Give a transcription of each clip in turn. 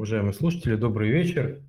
Уважаемые слушатели, добрый вечер.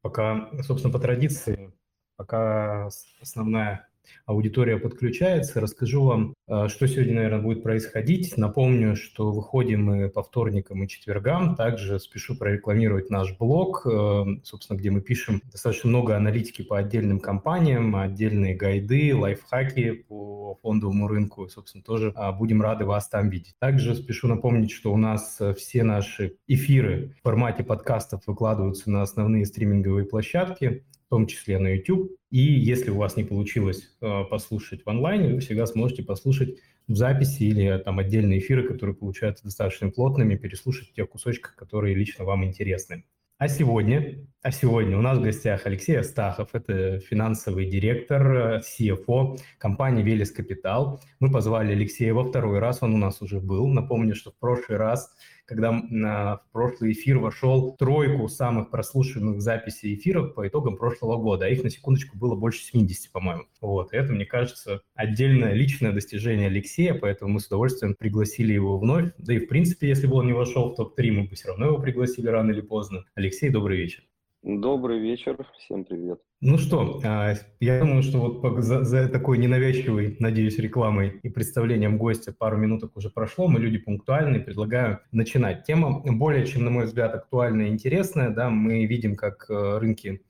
Пока, собственно, по традиции, пока основная аудитория подключается. Расскажу вам, э, что сегодня, наверное, будет происходить. Напомню, что выходим мы по вторникам и четвергам. Также спешу прорекламировать наш блог, э, собственно, где мы пишем достаточно много аналитики по отдельным компаниям, отдельные гайды, лайфхаки по фондовому рынку. Собственно, тоже а, будем рады вас там видеть. Также спешу напомнить, что у нас э, все наши эфиры в формате подкастов выкладываются на основные стриминговые площадки том числе на YouTube. И если у вас не получилось э, послушать в онлайне, вы всегда сможете послушать в записи или там отдельные эфиры, которые получаются достаточно плотными, переслушать в тех кусочках, которые лично вам интересны. А сегодня, а сегодня у нас в гостях Алексей Астахов, это финансовый директор, CFO компании «Велес Капитал». Мы позвали Алексея во второй раз, он у нас уже был. Напомню, что в прошлый раз когда на, прошлый эфир вошел тройку самых прослушиваемых записей эфиров по итогам прошлого года, а их на секундочку было больше 70, по-моему. Вот, и это, мне кажется, отдельное личное достижение Алексея, поэтому мы с удовольствием пригласили его вновь. Да и, в принципе, если бы он не вошел в топ-3, мы бы все равно его пригласили рано или поздно. Алексей, добрый вечер. Добрый вечер, всем привет. Ну что, а, я думаю, что вот за, такой ненавязчивой, надеюсь, рекламой и представлением гостя пару минуток уже прошло, мы люди пунктуальные, предлагаю начинать. Тема более чем, на мой взгляд, актуальная и интересная, да, мы видим, как э, рынки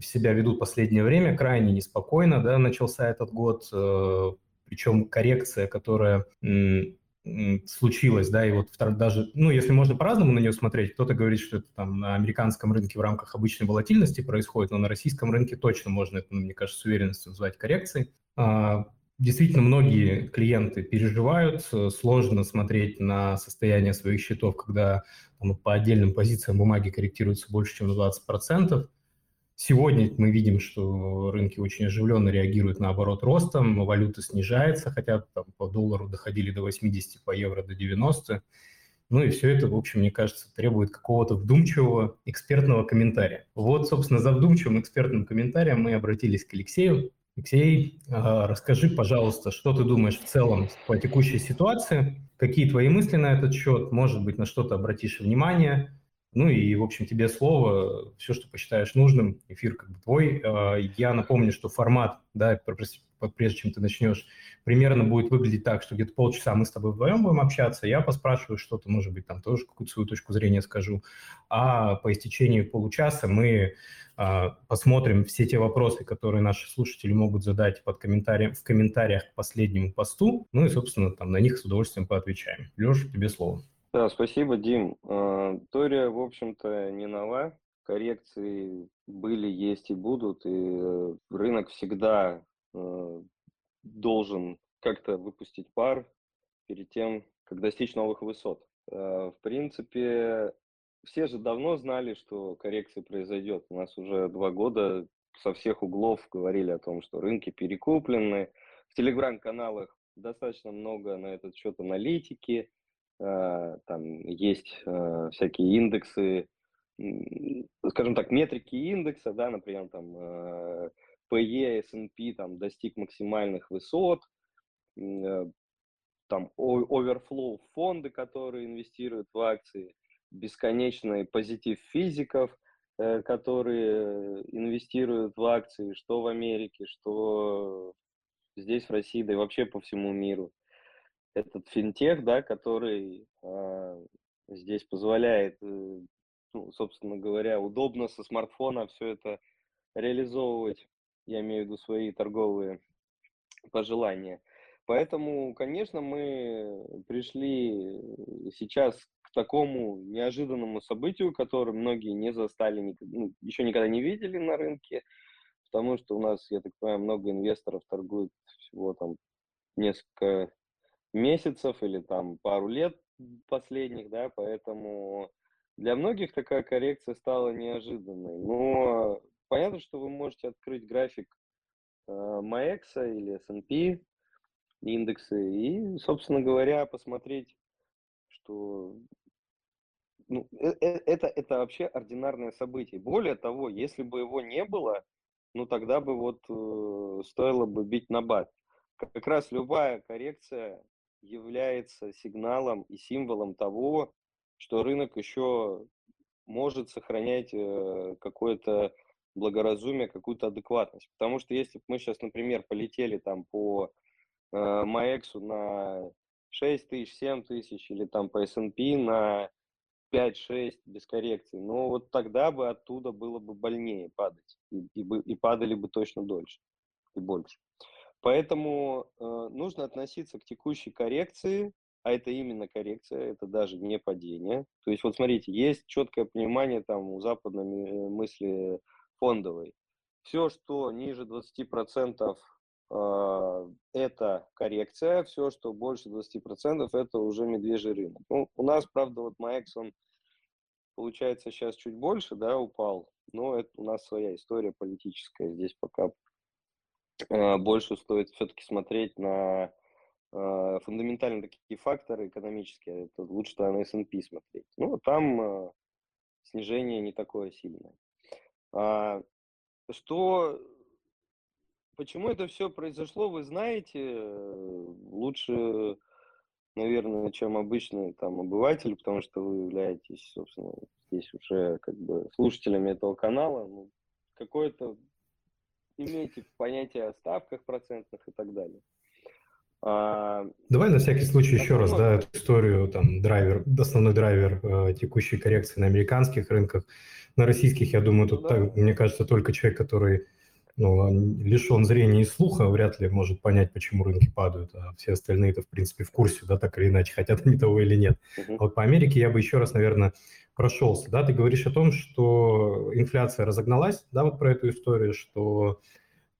себя ведут последнее время, крайне неспокойно, да, начался этот год, э, причем коррекция, которая случилось, да, и вот даже, ну, если можно по-разному на нее смотреть, кто-то говорит, что это там на американском рынке в рамках обычной волатильности происходит, но на российском рынке точно можно это, ну, мне кажется, с уверенностью назвать коррекцией. А, действительно, многие клиенты переживают, сложно смотреть на состояние своих счетов, когда там, по отдельным позициям бумаги корректируются больше, чем на 20%. Сегодня мы видим, что рынки очень оживленно реагируют на оборот ростом, валюта снижается, хотя там, по доллару доходили до 80, по евро до 90. Ну и все это, в общем, мне кажется, требует какого-то вдумчивого экспертного комментария. Вот, собственно, за вдумчивым экспертным комментарием мы обратились к Алексею. Алексей, а, расскажи, пожалуйста, что ты думаешь в целом по текущей ситуации, какие твои мысли на этот счет, может быть, на что-то обратишь внимание, ну и, в общем, тебе слово, все, что посчитаешь нужным, эфир как бы твой. А, я напомню, что формат, да, прежде чем ты начнешь, примерно будет выглядеть так, что где-то полчаса мы с тобой вдвоем будем общаться, я поспрашиваю что-то, может быть, там тоже какую-то свою точку зрения скажу, а по истечению получаса мы а, посмотрим все те вопросы, которые наши слушатели могут задать под комментарием, в комментариях к последнему посту, ну и, собственно, там на них с удовольствием поотвечаем. Леша, тебе слово. Да, спасибо, Дим. История, в общем-то, не нова. Коррекции были, есть и будут, и рынок всегда э, должен как-то выпустить пар перед тем, как достичь новых высот. Э, в принципе, все же давно знали, что коррекция произойдет. У нас уже два года со всех углов говорили о том, что рынки перекуплены. В телеграм-каналах достаточно много на этот счет аналитики. Э, там есть э, всякие индексы, скажем так, метрики индекса, да, например, там э, PE, S&P там достиг максимальных высот, там оверфлоу фонды, которые инвестируют в акции, бесконечный позитив физиков, которые инвестируют в акции, что в Америке, что здесь, в России, да и вообще по всему миру этот финтех, да, который э, здесь позволяет, э, ну, собственно говоря, удобно со смартфона все это реализовывать, я имею в виду свои торговые пожелания. Поэтому, конечно, мы пришли сейчас к такому неожиданному событию, которое многие не застали, ну, еще никогда не видели на рынке, потому что у нас, я так понимаю, много инвесторов торгуют всего там несколько месяцев или там пару лет последних, да, поэтому для многих такая коррекция стала неожиданной. Но понятно, что вы можете открыть график MAEX или S&P индексы и, собственно говоря, посмотреть, что ну, э, э, это, это вообще ординарное событие. Более того, если бы его не было, ну тогда бы вот э, стоило бы бить на бат. Как раз любая коррекция является сигналом и символом того, что рынок еще может сохранять э, какое-то благоразумие, какую-то адекватность. Потому что если бы мы сейчас, например, полетели там по э, MAEX на 6 тысяч, 7 тысяч или там по S&P на 5-6 без коррекции, ну вот тогда бы оттуда было бы больнее падать. И, и, и падали бы точно дольше и больше. Поэтому э, нужно относиться к текущей коррекции, а это именно коррекция, это даже не падение. То есть вот смотрите, есть четкое понимание там у западной э, мысли фондовой. Все, что ниже 20%, э, это коррекция, все, что больше 20%, это уже медвежий рынок. Ну, у нас, правда, вот Маэкс, он получается сейчас чуть больше, да, упал, но это у нас своя история политическая. Здесь пока больше стоит все-таки смотреть на э, фундаментальные такие факторы экономические. Это лучше на S&P смотреть. Ну, там э, снижение не такое сильное. А, что, почему это все произошло, вы знаете, лучше, наверное, чем обычный там обыватель, потому что вы являетесь, собственно, здесь уже как бы слушателями этого канала. Ну, какое-то имеете понятие о ставках процентных и так далее. А, Давай на всякий случай еще раз, да, эту историю, там, драйвер, основной драйвер э, текущей коррекции на американских рынках, на российских, я думаю, тут, ну, да. так, мне кажется, только человек, который ну, лишен зрения и слуха, вряд ли может понять, почему рынки падают, а все остальные-то, в принципе, в курсе, да, так или иначе, хотят они того или нет. Uh-huh. А вот по Америке я бы еще раз, наверное, прошелся, да, ты говоришь о том, что инфляция разогналась, да, вот про эту историю, что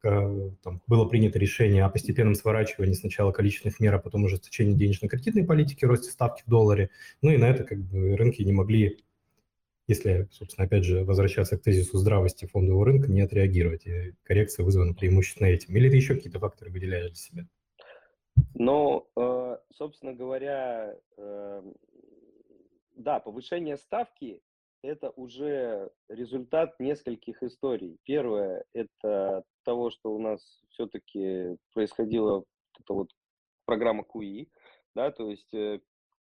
Э, там, было принято решение о постепенном сворачивании сначала количественных мер, а потом уже ужесточении денежно-кредитной политики, росте ставки в долларе. Ну и на это как бы рынки не могли, если, собственно, опять же, возвращаться к тезису здравости фондового рынка, не отреагировать. И коррекция вызвана преимущественно этим. Или ты еще какие-то факторы выделяешь для себя? Ну, э, собственно говоря, э, да, повышение ставки это уже результат нескольких историй. Первое – это того, что у нас все-таки происходила эта вот программа КУИ, да, то есть, э,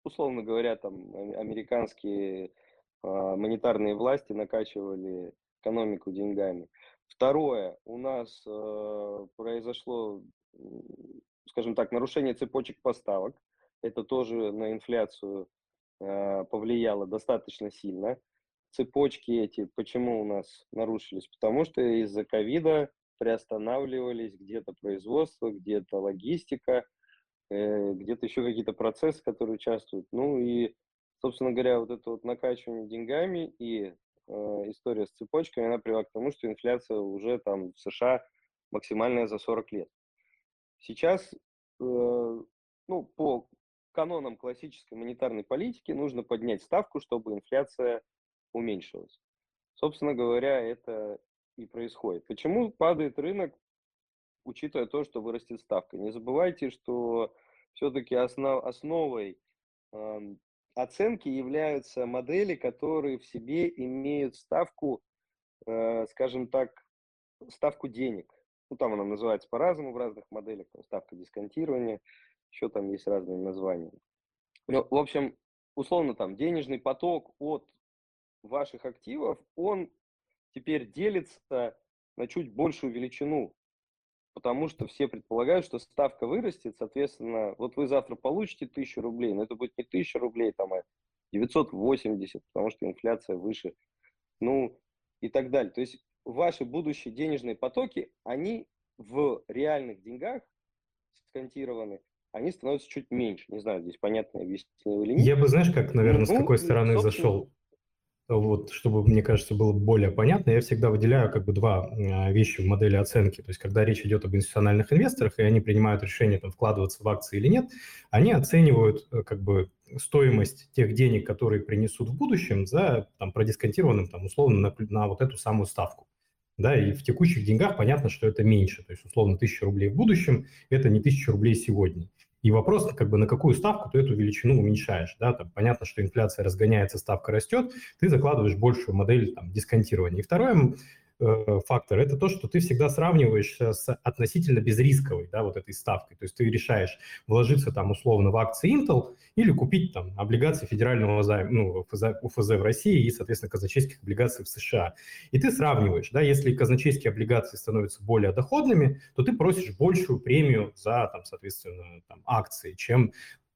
условно говоря, там американские э, монетарные власти накачивали экономику деньгами. Второе, у нас э, произошло, скажем так, нарушение цепочек поставок. Это тоже на инфляцию э, повлияло достаточно сильно цепочки эти, почему у нас нарушились? Потому что из-за ковида приостанавливались где-то производство, где-то логистика, э, где-то еще какие-то процессы, которые участвуют. Ну и, собственно говоря, вот это вот накачивание деньгами и э, история с цепочками, она привела к тому, что инфляция уже там в США максимальная за 40 лет. Сейчас, э, ну, по канонам классической монетарной политики нужно поднять ставку, чтобы инфляция уменьшилась. Собственно говоря, это и происходит. Почему падает рынок, учитывая то, что вырастет ставка? Не забывайте, что все-таки основ, основой э, оценки являются модели, которые в себе имеют ставку, э, скажем так, ставку денег. Ну, там она называется по-разному в разных моделях, там, ставка дисконтирования, еще там есть разные названия. Ну, в общем, условно там денежный поток от ваших активов, он теперь делится на чуть большую величину, потому что все предполагают, что ставка вырастет, соответственно, вот вы завтра получите 1000 рублей, но это будет не 1000 рублей, там, а 980, потому что инфляция выше, ну и так далее. То есть ваши будущие денежные потоки, они в реальных деньгах сконтированы, они становятся чуть меньше. Не знаю, здесь понятно объяснил или нет. Я бы, знаешь, как, наверное, ну, с какой стороны зашел вот, чтобы, мне кажется, было более понятно, я всегда выделяю как бы два а, вещи в модели оценки. То есть, когда речь идет об институциональных инвесторах, и они принимают решение, там, вкладываться в акции или нет, они оценивают э, как бы стоимость тех денег, которые принесут в будущем, за там, продисконтированным, там, условно, на, на вот эту самую ставку. Да, и в текущих деньгах понятно, что это меньше. То есть, условно, 1000 рублей в будущем – это не 1000 рублей сегодня. И вопрос, как бы на какую ставку ты эту величину уменьшаешь. Да? Там, понятно, что инфляция разгоняется, ставка растет, ты закладываешь большую модель там, дисконтирования. И второе, фактор – это то, что ты всегда сравниваешься с относительно безрисковой, да, вот этой ставкой. То есть ты решаешь вложиться там условно в акции Intel или купить там облигации федерального займа, ну, ФЗ, УФЗ в России и, соответственно, казначейских облигаций в США. И ты сравниваешь, да, если казначейские облигации становятся более доходными, то ты просишь большую премию за, там, соответственно, там, акции, чем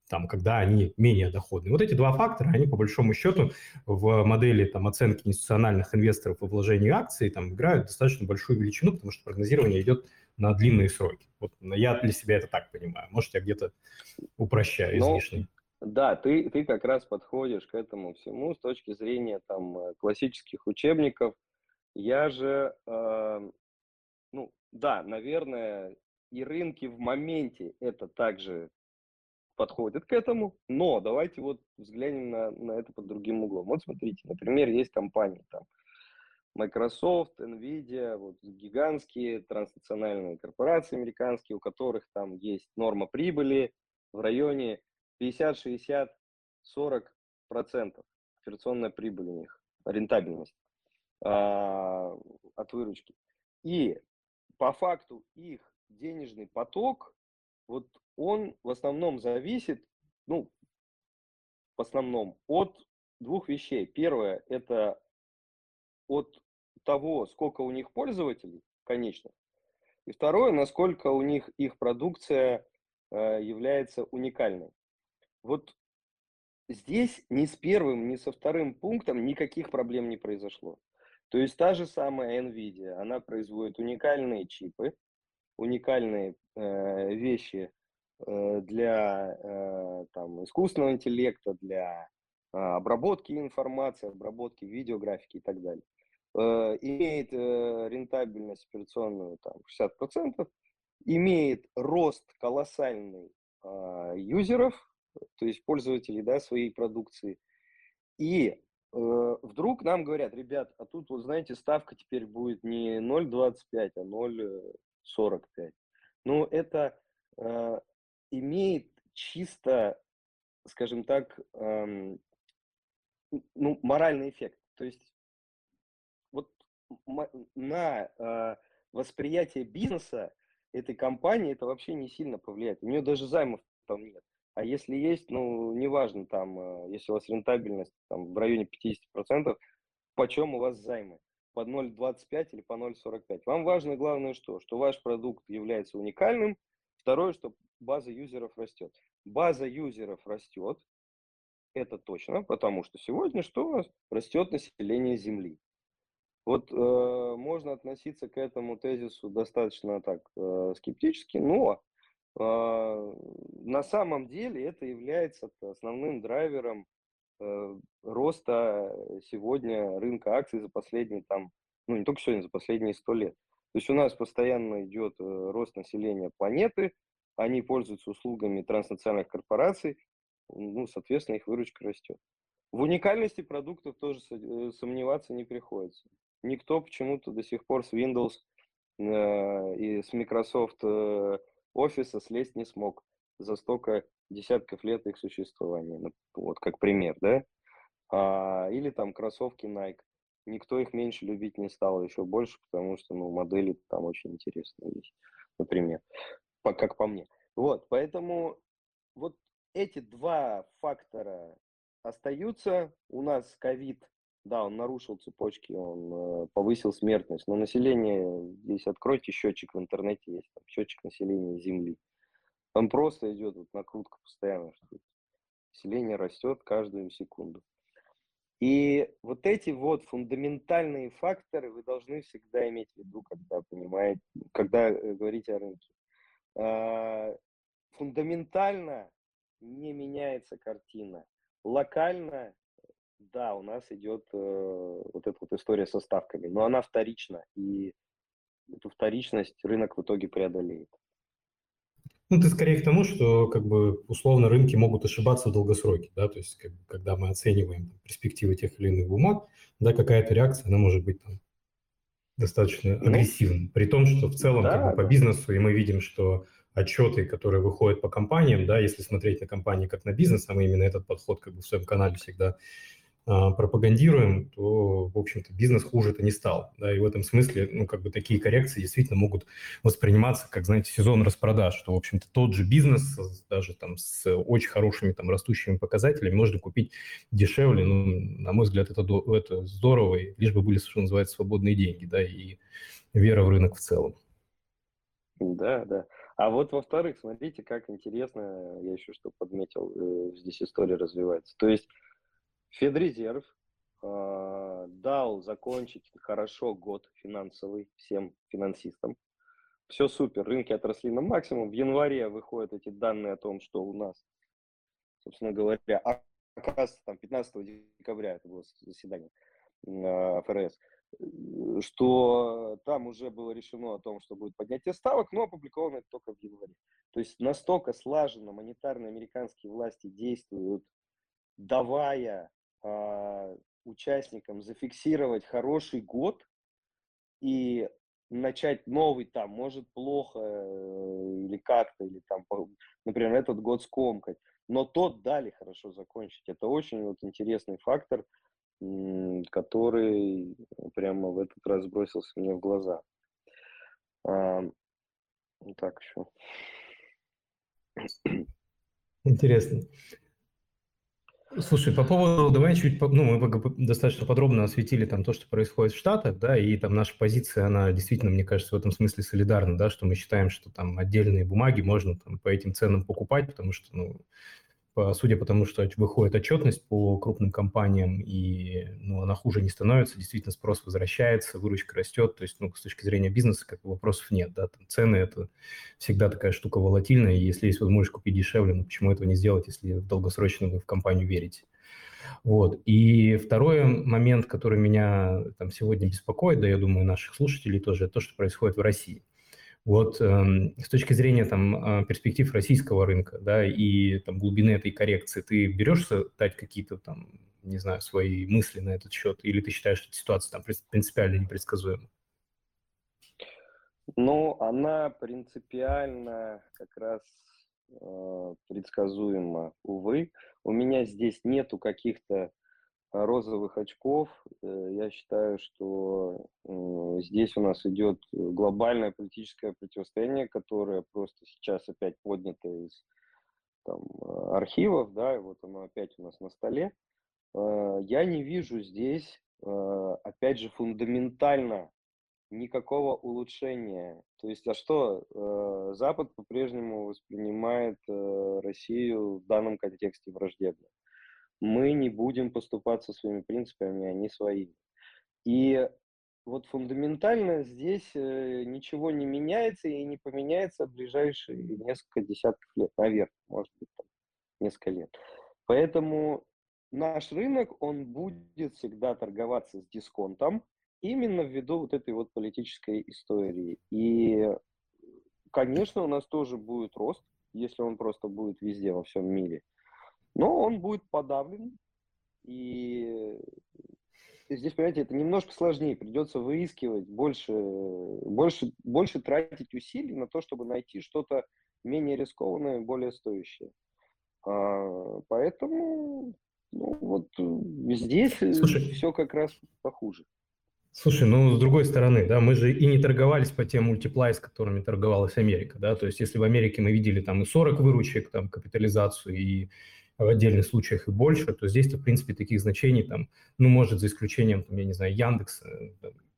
там, когда они менее доходные. Вот эти два фактора, они по большому счету в модели там, оценки институциональных инвесторов во вложении акций там, играют достаточно большую величину, потому что прогнозирование идет на длинные сроки. Вот я для себя это так понимаю. Может, я где-то упрощаю Но, излишне. Да, ты, ты как раз подходишь к этому всему с точки зрения там, э, классических учебников. Я же, э, ну да, наверное, и рынки в моменте это также подходят к этому, но давайте вот взглянем на, на это под другим углом. Вот смотрите, например, есть компании там Microsoft, Nvidia, вот гигантские транснациональные корпорации американские, у которых там есть норма прибыли в районе 50, 60, 40 процентов операционная прибыль у них, рентабельность а, от выручки. И по факту их денежный поток вот он в основном зависит, ну, в основном от двух вещей. Первое – это от того, сколько у них пользователей, конечно. И второе, насколько у них их продукция э, является уникальной. Вот здесь ни с первым, ни со вторым пунктом никаких проблем не произошло. То есть та же самая NVIDIA, она производит уникальные чипы, уникальные э, вещи для э, там, искусственного интеллекта, для а, обработки информации, обработки видеографики и так далее. Э, имеет рентабельность операционную там, 60%, имеет рост колоссальный а, юзеров, то есть пользователей да, своей продукции. И вдруг нам говорят, ребят, а тут, вот знаете, ставка теперь будет не 0,25, а 0,45. Ну, это имеет чисто, скажем так, эм, ну, моральный эффект. То есть вот на э, восприятие бизнеса этой компании это вообще не сильно повлияет. У нее даже займов там нет. А если есть, ну, неважно, там, э, если у вас рентабельность там, в районе 50%, почем у вас займы? По 0,25 или по 0,45. Вам важно главное что? Что ваш продукт является уникальным. Второе, что база юзеров растет. База юзеров растет, это точно, потому что сегодня что? Растет население Земли. Вот э, можно относиться к этому тезису достаточно так э, скептически, но э, на самом деле это является основным драйвером э, роста сегодня рынка акций за последние там, ну не только сегодня, за последние сто лет. То есть у нас постоянно идет э, рост населения планеты, они пользуются услугами транснациональных корпораций, ну, соответственно, их выручка растет. В уникальности продуктов тоже э, сомневаться не приходится. Никто почему-то до сих пор с Windows э, и с Microsoft э, Office слезть не смог за столько десятков лет их существования. Ну, вот как пример, да? А, или там кроссовки Nike. Никто их меньше любить не стал, еще больше, потому что ну, модели там очень интересные есть, например по, как по мне. Вот, поэтому вот эти два фактора остаются. У нас ковид, да, он нарушил цепочки, он э, повысил смертность, но население, здесь откройте счетчик в интернете, есть там счетчик населения Земли. Он просто идет вот накрутка постоянно, что население растет каждую секунду. И вот эти вот фундаментальные факторы вы должны всегда иметь в виду, когда понимаете, когда э, говорите о рынке. А, фундаментально не меняется картина. Локально, да, у нас идет э, вот эта вот история со ставками, но она вторична, и эту вторичность рынок в итоге преодолеет. Ну, ты скорее к тому, что как бы условно рынки могут ошибаться в долгосроке, да, то есть как бы, когда мы оцениваем там, перспективы тех или иных бумаг, да, какая-то реакция, она может быть там достаточно ну, агрессивным. При том, что в целом да, как бы, по бизнесу, и мы видим, что отчеты, которые выходят по компаниям, да, если смотреть на компании как на бизнес, а мы именно этот подход как бы в своем канале всегда пропагандируем, то в общем-то, бизнес хуже-то не стал. Да, и в этом смысле, ну, как бы такие коррекции действительно могут восприниматься, как, знаете, сезон распродаж, что, в общем-то, тот же бизнес, даже там с очень хорошими там растущими показателями можно купить дешевле. Ну, на мой взгляд, это, это здорово, и лишь бы были, что называется, свободные деньги, да, и вера в рынок в целом. Да, да. А вот во-вторых, смотрите, как интересно, я еще что подметил, э, здесь история развивается. То есть Федрезерв э, дал закончить хорошо год финансовый всем финансистам. Все супер, рынки отросли на максимум. В январе выходят эти данные о том, что у нас, собственно говоря, а, там 15 декабря это было заседание э, ФРС, Э, что там уже было решено о том, что будет поднятие ставок, но опубликовано это только в январе. То есть настолько слаженно монетарные американские власти действуют, давая участникам зафиксировать хороший год и начать новый там, может плохо э, или как-то, или там, например, этот год скомкать, но тот дали хорошо закончить. Это очень вот интересный фактор, который прямо в этот раз бросился мне в глаза. А, так еще. Интересно. Слушай, по поводу, давай чуть, ну, мы достаточно подробно осветили там то, что происходит в Штатах, да, и там наша позиция, она действительно, мне кажется, в этом смысле солидарна, да, что мы считаем, что там отдельные бумаги можно там по этим ценам покупать, потому что, ну, судя по тому, что выходит отчетность по крупным компаниям, и ну, она хуже не становится, действительно спрос возвращается, выручка растет, то есть ну, с точки зрения бизнеса как вопросов нет. Да? Там цены – это всегда такая штука волатильная, и если есть возможность купить дешевле, ну почему этого не сделать, если долгосрочно вы в компанию верите? Вот. И второй момент, который меня там сегодня беспокоит, да, я думаю, наших слушателей тоже, это то, что происходит в России. Вот э, с точки зрения там а, перспектив российского рынка, да, и там глубины этой коррекции, ты берешься дать какие-то там, не знаю, свои мысли на этот счет, или ты считаешь, что ситуация там принципиально непредсказуема? Ну, она принципиально как раз э, предсказуема, увы. У меня здесь нету каких-то розовых очков. Э, я считаю, что здесь у нас идет глобальное политическое противостояние, которое просто сейчас опять поднято из там, архивов, да, и вот оно опять у нас на столе. Э, я не вижу здесь, э, опять же, фундаментально никакого улучшения. То есть, а что Запад по-прежнему воспринимает Россию в данном контексте враждебно? Мы не будем поступаться своими принципами, они свои. И вот фундаментально здесь э, ничего не меняется и не поменяется в ближайшие несколько десятков лет, наверное, может быть, там, несколько лет. Поэтому наш рынок, он будет всегда торговаться с дисконтом, именно ввиду вот этой вот политической истории. И, конечно, у нас тоже будет рост, если он просто будет везде, во всем мире – но он будет подавлен. И здесь, понимаете, это немножко сложнее. Придется выискивать больше, больше, больше тратить усилий на то, чтобы найти что-то менее рискованное, более стоящее. А, поэтому ну, вот здесь Слушай, все как раз похуже. Слушай, ну, с другой стороны, да, мы же и не торговались по тем мультиплай, с которыми торговалась Америка, да, то есть если в Америке мы видели там и 40 выручек, там, капитализацию, и в отдельных случаях и больше, то здесь, в принципе, таких значений там, ну, может, за исключением, там, я не знаю, Яндекса,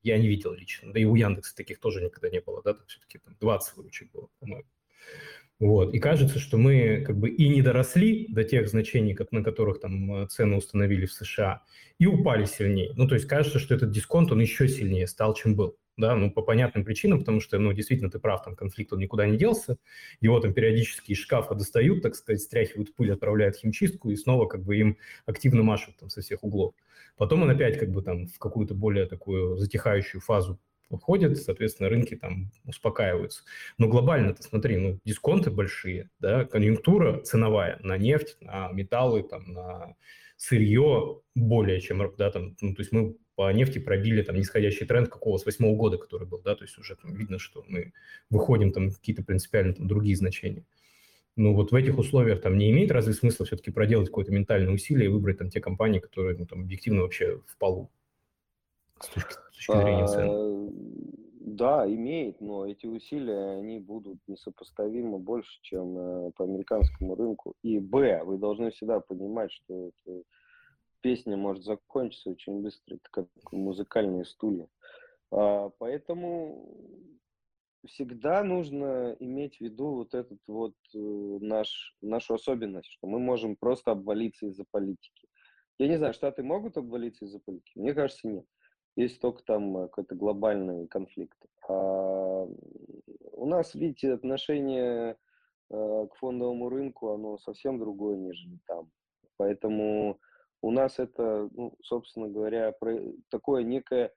я не видел лично, да и у Яндекса таких тоже никогда не было, да, там все-таки там 20 выручек было, по-моему. Вот. И кажется, что мы как бы и не доросли до тех значений, на которых там цены установили в США, и упали сильнее. Ну, то есть кажется, что этот дисконт, он еще сильнее стал, чем был да, ну, по понятным причинам, потому что, ну, действительно, ты прав, там конфликт, он никуда не делся, его там периодически из шкафа достают, так сказать, стряхивают пыль, отправляют в химчистку, и снова как бы им активно машут там со всех углов. Потом он опять как бы там в какую-то более такую затихающую фазу входит, соответственно, рынки там успокаиваются. Но глобально-то, смотри, ну, дисконты большие, да, конъюнктура ценовая на нефть, на металлы, там, на сырье более чем, да, там, ну, то есть мы по нефти пробили там нисходящий тренд какого с восьмого года, который был, да, то есть уже там видно, что мы выходим там какие-то принципиально там другие значения. Ну вот в этих условиях там не имеет разве смысла все-таки проделать какое-то ментальное усилие и выбрать там те компании, которые ну, там объективно вообще в полу? с точки, с точки зрения цен? Да, имеет, но эти усилия, они будут несопоставимо больше, чем э, по американскому рынку. И Б, вы должны всегда понимать, что это, песня может закончиться очень быстро, это как музыкальные стулья. А, поэтому всегда нужно иметь в виду вот этот вот э, наш, нашу особенность, что мы можем просто обвалиться из-за политики. Я не знаю, Штаты могут обвалиться из-за политики? Мне кажется, нет. Есть только там э, какой-то глобальный конфликт. А у нас, видите, отношение э, к фондовому рынку, оно совсем другое, нежели там. Поэтому у нас это, ну, собственно говоря, такое некое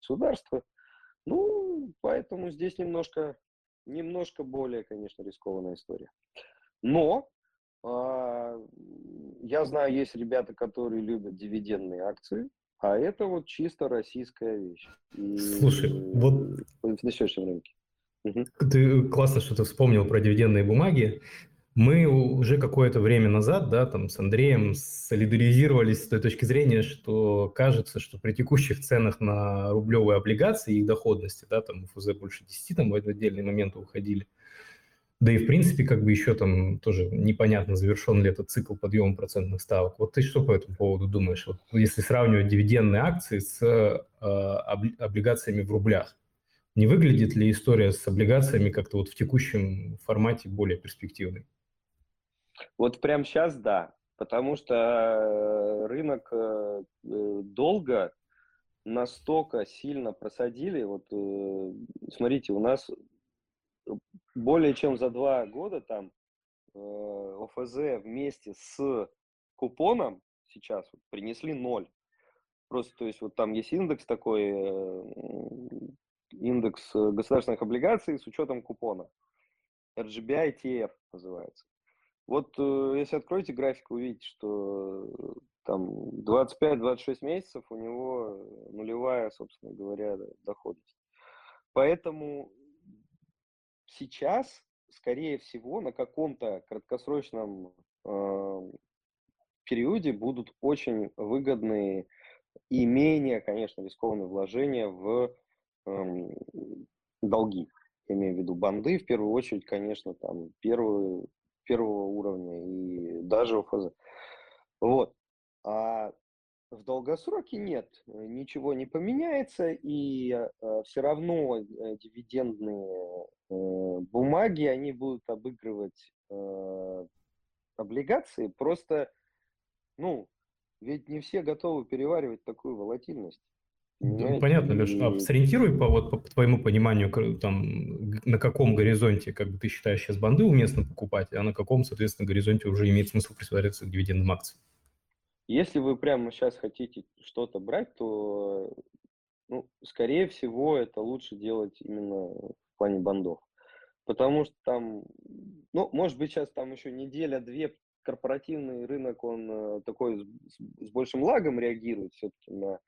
государства. Ну, поэтому здесь немножко, немножко более, конечно, рискованная история. Но я знаю, есть ребята, которые любят дивидендные акции, а это вот чисто российская вещь. И Слушай, вот в сегодняшнем рынке. Угу. Ты классно, что ты вспомнил про дивидендные бумаги. Мы уже какое-то время назад, да, там с Андреем солидаризировались с той точки зрения, что кажется, что при текущих ценах на рублевые облигации и их доходности, да, там ФЗ больше 10, там в отдельные моменты уходили, да и в принципе как бы еще там тоже непонятно, завершен ли этот цикл подъема процентных ставок. Вот ты что по этому поводу думаешь? Вот если сравнивать дивидендные акции с э, облигациями в рублях, не выглядит ли история с облигациями как-то вот в текущем формате более перспективной? Вот прямо сейчас да, потому что э, рынок э, э, долго настолько сильно просадили. Вот смотрите, у нас более чем за два года там ОФЗ вместе с купоном сейчас принесли ноль. Просто, то есть, вот там есть индекс такой, индекс государственных облигаций с учетом купона. RGBI TF называется. Вот э, если откроете график, увидите, что э, там 25-26 месяцев у него нулевая, собственно говоря, доходность. Поэтому сейчас, скорее всего, на каком-то краткосрочном э, периоде будут очень выгодные и менее, конечно, рискованные вложения в э, долги. Я имею в виду банды, в первую очередь, конечно, там первую первого уровня и даже ОФЗ. Вот. А в долгосроке нет, ничего не поменяется, и э, все равно э, дивидендные э, бумаги, они будут обыгрывать э, облигации, просто, ну, ведь не все готовы переваривать такую волатильность. Да, понятно, Леш. А сориентируй по, вот, по твоему пониманию, там, на каком горизонте как бы, ты считаешь сейчас банды уместно покупать, а на каком, соответственно, горизонте уже имеет смысл присмотреться к дивидендным акциям? Если вы прямо сейчас хотите что-то брать, то, ну, скорее всего, это лучше делать именно в плане бандов. Потому что там, ну, может быть, сейчас там еще неделя-две корпоративный рынок, он э, такой с, с большим лагом реагирует все-таки на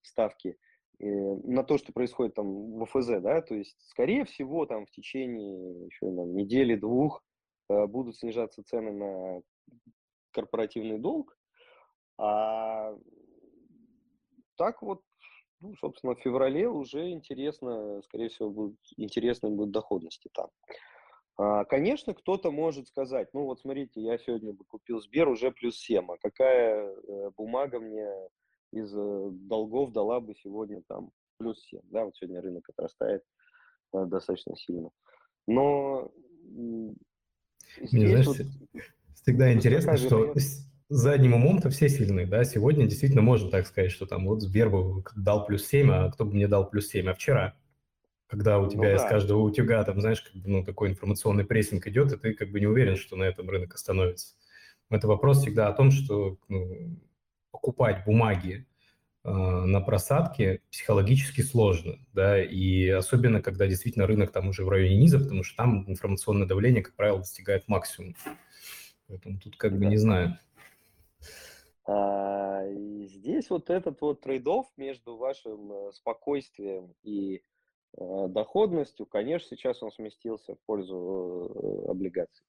ставки э, на то, что происходит там в ФЗ, да, то есть, скорее всего, там в течение еще недели-двух э, будут снижаться цены на корпоративный долг, а так вот, ну, собственно, в феврале уже интересно, скорее всего, будут интересные будут доходности там. А, конечно, кто-то может сказать, ну вот смотрите, я сегодня бы купил Сбер уже плюс 7, а какая э, бумага мне из э, долгов дала бы сегодня там плюс 7. Да, вот сегодня рынок отрастает э, достаточно сильно. Но Мне, знаешь, вот всегда интересно, что задним умом-то все сильные, да, сегодня действительно можно так сказать, что там вот Сбер бы дал плюс 7, а кто бы мне дал плюс 7, а вчера, когда у тебя ну, из да. каждого утюга, там, знаешь, как бы, ну, такой информационный прессинг идет, и ты как бы не уверен, что на этом рынок остановится. Это вопрос всегда о том, что ну, покупать бумаги э, на просадке психологически сложно, да, и особенно, когда действительно рынок там уже в районе низа, потому что там информационное давление, как правило, достигает максимума. Поэтому тут как бы не знаю. А, здесь вот этот вот трейдов между вашим э, спокойствием и э, доходностью, конечно, сейчас он сместился в пользу э, облигаций.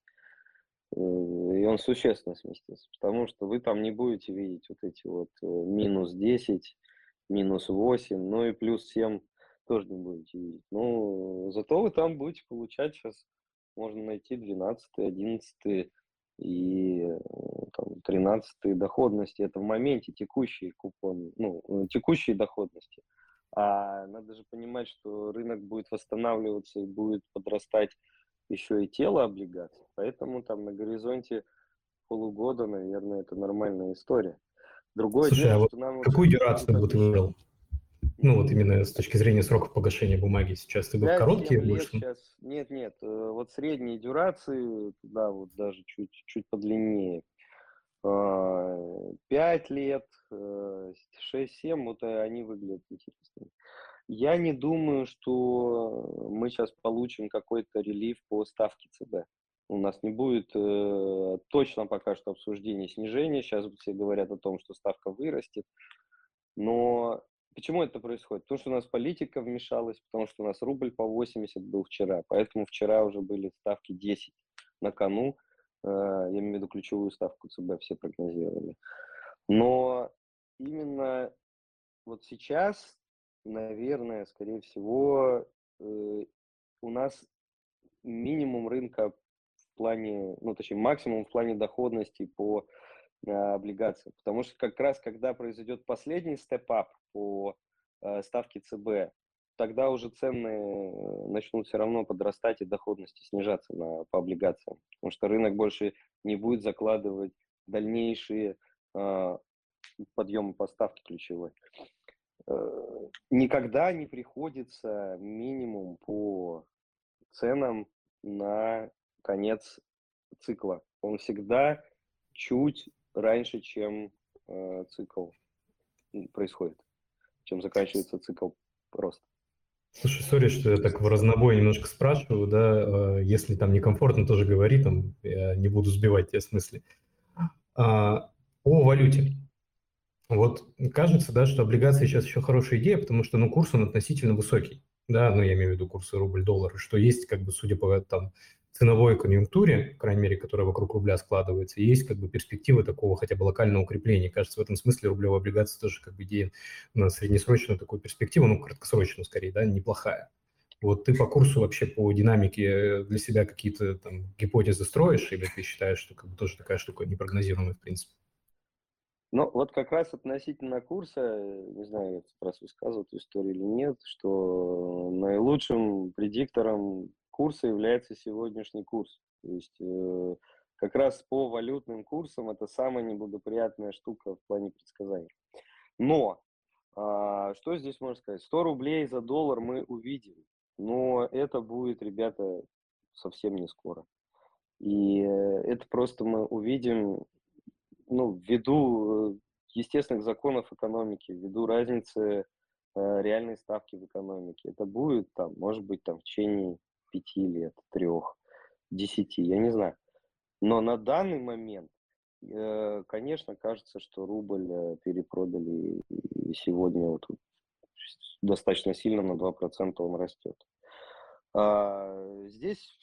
И он существенно сместится, потому что вы там не будете видеть вот эти вот э, минус 10, минус 8, ну и плюс 7 тоже не будете видеть. Ну, зато вы там будете получать сейчас, можно найти 12, 11 и э, там, 13 доходности. Это в моменте текущие купоны, ну, э, текущие доходности. А надо же понимать, что рынок будет восстанавливаться и будет подрастать еще и тело облигаций. Поэтому там на горизонте полугода, наверное, это нормальная история. Другое Слушай, дело, а что нам... Какую дюрацию вот выбрал? Ну, вот именно с точки зрения сроков погашения бумаги сейчас. Ты бы короткие больше? Сейчас... Нет, нет, э, вот средние дюрации, да, вот даже чуть, чуть подлиннее. 5 а, лет, 6-7, э, вот они выглядят интересными. Я не думаю, что мы сейчас получим какой-то релив по ставке ЦБ. У нас не будет э, точно пока что обсуждения снижения. Сейчас все говорят о том, что ставка вырастет. Но почему это происходит? Потому что у нас политика вмешалась, потому что у нас рубль по 80 был вчера. Поэтому вчера уже были ставки 10 на кону. Э, я имею в виду ключевую ставку ЦБ, все прогнозировали. Но именно вот сейчас наверное, скорее всего, э, у нас минимум рынка в плане, ну, точнее, максимум в плане доходности по облигациям. Потому что как раз, когда произойдет последний степ-ап по э, ставке ЦБ, тогда уже цены э, начнут все равно подрастать и доходности снижаться на, по облигациям. Потому что рынок больше не будет закладывать дальнейшие э, подъемы по ставке ключевой. Э, никогда не приходится минимум по ценам на конец цикла. Он всегда чуть раньше, чем э, цикл происходит, чем заканчивается цикл роста. Слушай, сори, что я так в разнобой немножко спрашиваю, да, э, если там некомфортно, тоже говори, там, я не буду сбивать тебя с мысли. А, о валюте. Вот кажется, да, что облигации сейчас еще хорошая идея, потому что, ну, курс он относительно высокий, да, ну, я имею в виду курсы рубль-доллар, что есть, как бы, судя по там ценовой конъюнктуре, по крайней мере, которая вокруг рубля складывается, есть как бы перспективы такого хотя бы локального укрепления. Кажется, в этом смысле рублевая облигация тоже как бы идея на среднесрочную такую перспективу, ну, краткосрочную скорее, да, неплохая. Вот ты по курсу вообще по динамике для себя какие-то там гипотезы строишь, или ты считаешь, что как бы тоже такая штука непрогнозируемая в принципе? Ну, вот как раз относительно курса, не знаю, я этот раз высказывал эту историю или нет, что наилучшим предиктором курса является сегодняшний курс. То есть э, как раз по валютным курсам это самая неблагоприятная штука в плане предсказаний. Но э, что здесь можно сказать? 100 рублей за доллар мы увидим, но это будет, ребята, совсем не скоро. И э, это просто мы увидим ну, ввиду э, естественных законов экономики, ввиду разницы э, реальной ставки в экономике. Это будет там, может быть, там в течение пяти лет, трех, десяти, я не знаю. Но на данный момент, э, конечно, кажется, что рубль э, перепродали, сегодня вот достаточно сильно на 2% он растет. А, здесь,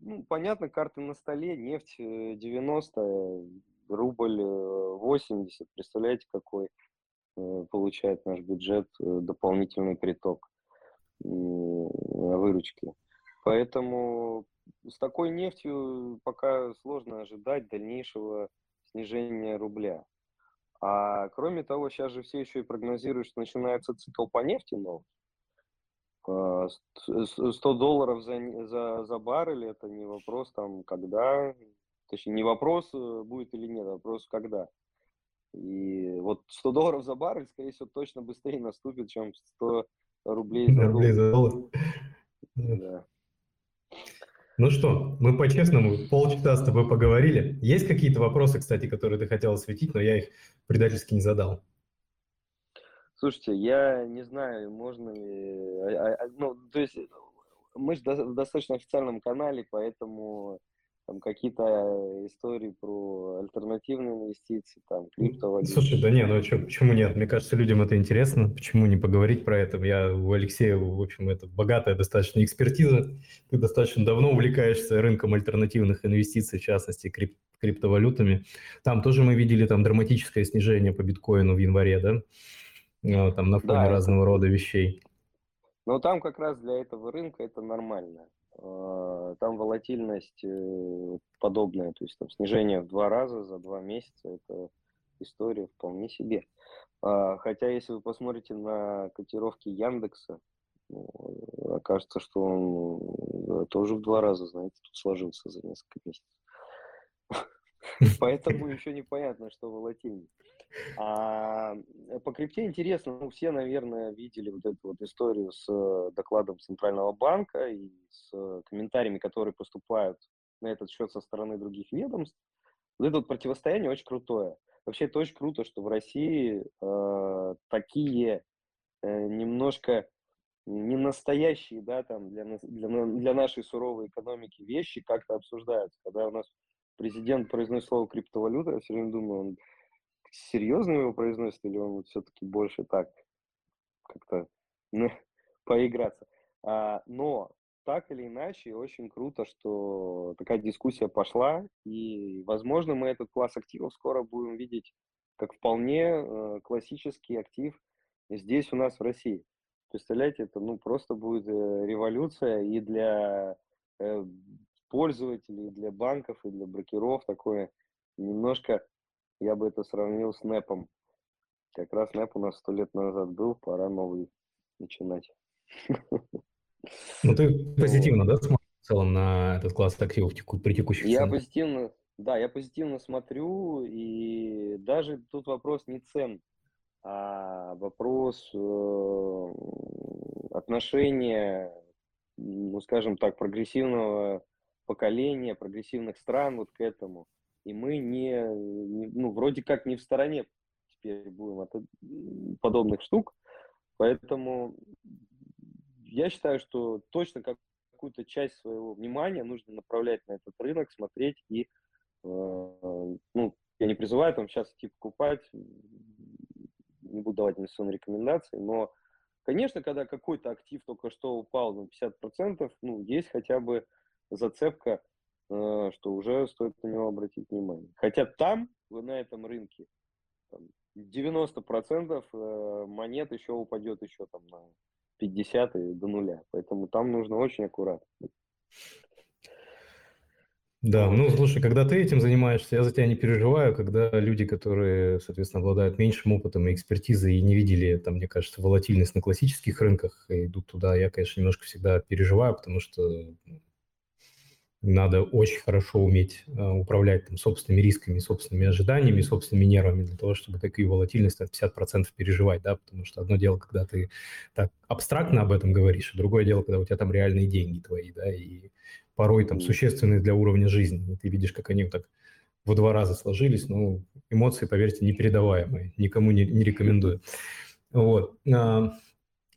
ну, понятно, карты на столе, нефть 90, э, рубль 80, э, представляете, какой получает наш бюджет дополнительный приток выручки. Поэтому с такой нефтью пока сложно ожидать дальнейшего снижения рубля. А кроме того, сейчас же все еще и прогнозируют, что начинается цикл по нефти новый. 100 долларов за, за, за баррель это не вопрос там когда, Точнее, не вопрос, э, будет или нет, а вопрос, когда. И вот 100 долларов за баррель, скорее всего, точно быстрее наступит, чем 100 рублей за рублей За доллар. Да. Ну что, мы по-честному полчаса с тобой поговорили. Есть какие-то вопросы, кстати, которые ты хотел осветить, но я их предательски не задал. Слушайте, я не знаю, можно ли... А, а, ну, то есть мы же в достаточно официальном канале, поэтому там какие-то истории про альтернативные инвестиции, там криптовалюты. Слушай, да не, ну а что, почему нет? Мне кажется, людям это интересно. Почему не поговорить про это? Я у Алексея, в общем, это богатая достаточно экспертиза. Ты достаточно давно увлекаешься рынком альтернативных инвестиций, в частности, крип криптовалютами. Там тоже мы видели там драматическое снижение по биткоину в январе, да? А, там на фоне да, разного это... рода вещей. Но там как раз для этого рынка это нормально. А, там волатильность э, подобная, то есть там снижение в два раза за два месяца, это история вполне себе. А, хотя если вы посмотрите на котировки Яндекса, ну, окажется, что он тоже в два раза, знаете, тут сложился за несколько месяцев. Поэтому еще непонятно, что волатильнее. А по крипте интересно, ну, все, наверное, видели вот эту вот историю с э, докладом Центрального банка и с комментариями, которые поступают на этот счет со стороны других ведомств. Вот это вот противостояние очень крутое. Вообще это очень круто, что в России э, такие э, немножко не настоящие, да, там для, для, для нашей суровой экономики вещи как-то обсуждаются. Когда у нас президент произносит слово криптовалюта, я все время думаю, он серьезно его произносит, или он все-таки больше так как-то ну, поиграться. А, но так или иначе, очень круто, что такая дискуссия пошла, и, возможно, мы этот класс активов скоро будем видеть как вполне э, классический актив здесь у нас в России. Представляете, это ну просто будет э, революция и для э, пользователей, и для банков, и для брокеров такое немножко я бы это сравнил с НЭПом. Как раз НЭП у нас сто лет назад был, пора новый начинать. Ну, ты позитивно, да, смотришь в целом на этот класс активов при текущих Я позитивно, да, я позитивно смотрю, и даже тут вопрос не цен, а вопрос э, отношения, ну, скажем так, прогрессивного поколения, прогрессивных стран вот к этому. И мы не, не ну, вроде как не в стороне теперь будем от подобных штук, поэтому я считаю, что точно как какую-то часть своего внимания нужно направлять на этот рынок, смотреть и, э, ну, я не призываю там сейчас идти покупать, не буду давать инвестиционные рекомендации, но, конечно, когда какой-то актив только что упал на 50%, ну, есть хотя бы зацепка Э, что уже стоит на него обратить внимание. Хотя там, на этом рынке, там, 90% э, монет еще упадет еще там на 50 и до нуля. Поэтому там нужно очень аккуратно. Да, ну слушай, когда ты этим занимаешься, я за тебя не переживаю, когда люди, которые, соответственно, обладают меньшим опытом и экспертизой и не видели, там, мне кажется, волатильность на классических рынках, идут туда, я, конечно, немножко всегда переживаю, потому что надо очень хорошо уметь э, управлять там, собственными рисками, собственными ожиданиями, собственными нервами для того, чтобы такие волатильности от 50% переживать, да, потому что одно дело, когда ты так абстрактно об этом говоришь, а другое дело, когда у тебя там реальные деньги твои, да, и порой там существенные для уровня жизни, и ты видишь, как они вот так в два раза сложились, ну, эмоции, поверьте, непередаваемые, никому не, не рекомендую. Вот.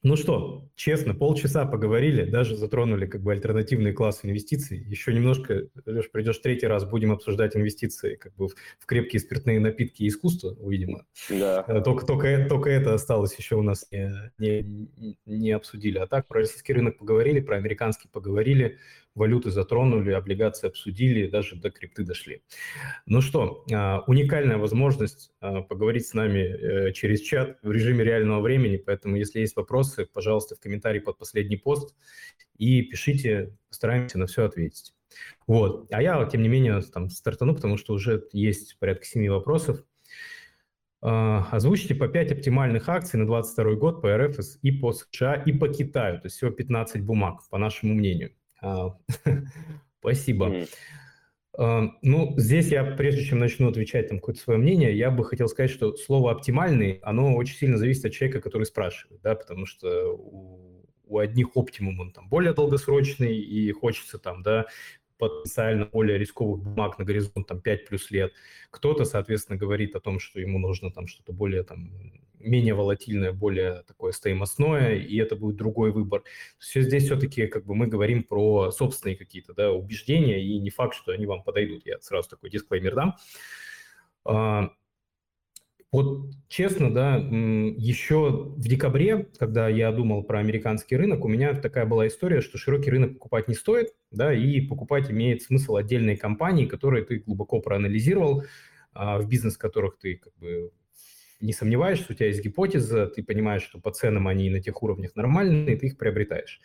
Ну что, честно, полчаса поговорили, даже затронули как бы альтернативные классы инвестиций. Еще немножко, Леш, придешь третий раз, будем обсуждать инвестиции как бы в, в крепкие спиртные напитки и искусство, видимо. Да. Э, только, только, только это осталось еще у нас не, не, не обсудили. А так про российский рынок поговорили, про американский поговорили валюты затронули, облигации обсудили, даже до крипты дошли. Ну что, а, уникальная возможность а, поговорить с нами э, через чат в режиме реального времени, поэтому если есть вопросы, пожалуйста, в комментарии под последний пост и пишите, постараемся на все ответить. Вот. А я, тем не менее, там стартану, потому что уже есть порядка семи вопросов. А, озвучите по 5 оптимальных акций на 2022 год по РФ и по США, и по Китаю. То есть всего 15 бумаг, по нашему мнению. А, спасибо. А, ну, здесь я, прежде чем начну отвечать там какое-то свое мнение, я бы хотел сказать, что слово «оптимальный», оно очень сильно зависит от человека, который спрашивает, да, потому что у, у одних оптимум он там более долгосрочный и хочется там, да, потенциально более рисковых бумаг на горизонт там 5 плюс лет. Кто-то, соответственно, говорит о том, что ему нужно там что-то более там менее волатильное, более такое стоимостное, и это будет другой выбор. Все здесь все-таки как бы мы говорим про собственные какие-то да, убеждения, и не факт, что они вам подойдут. Я сразу такой дисклеймер дам. А, вот честно, да, еще в декабре, когда я думал про американский рынок, у меня такая была история, что широкий рынок покупать не стоит, да, и покупать имеет смысл отдельные компании, которые ты глубоко проанализировал, а, в бизнес которых ты как бы не сомневаешься, у тебя есть гипотеза, ты понимаешь, что по ценам они на тех уровнях нормальные, ты их приобретаешь.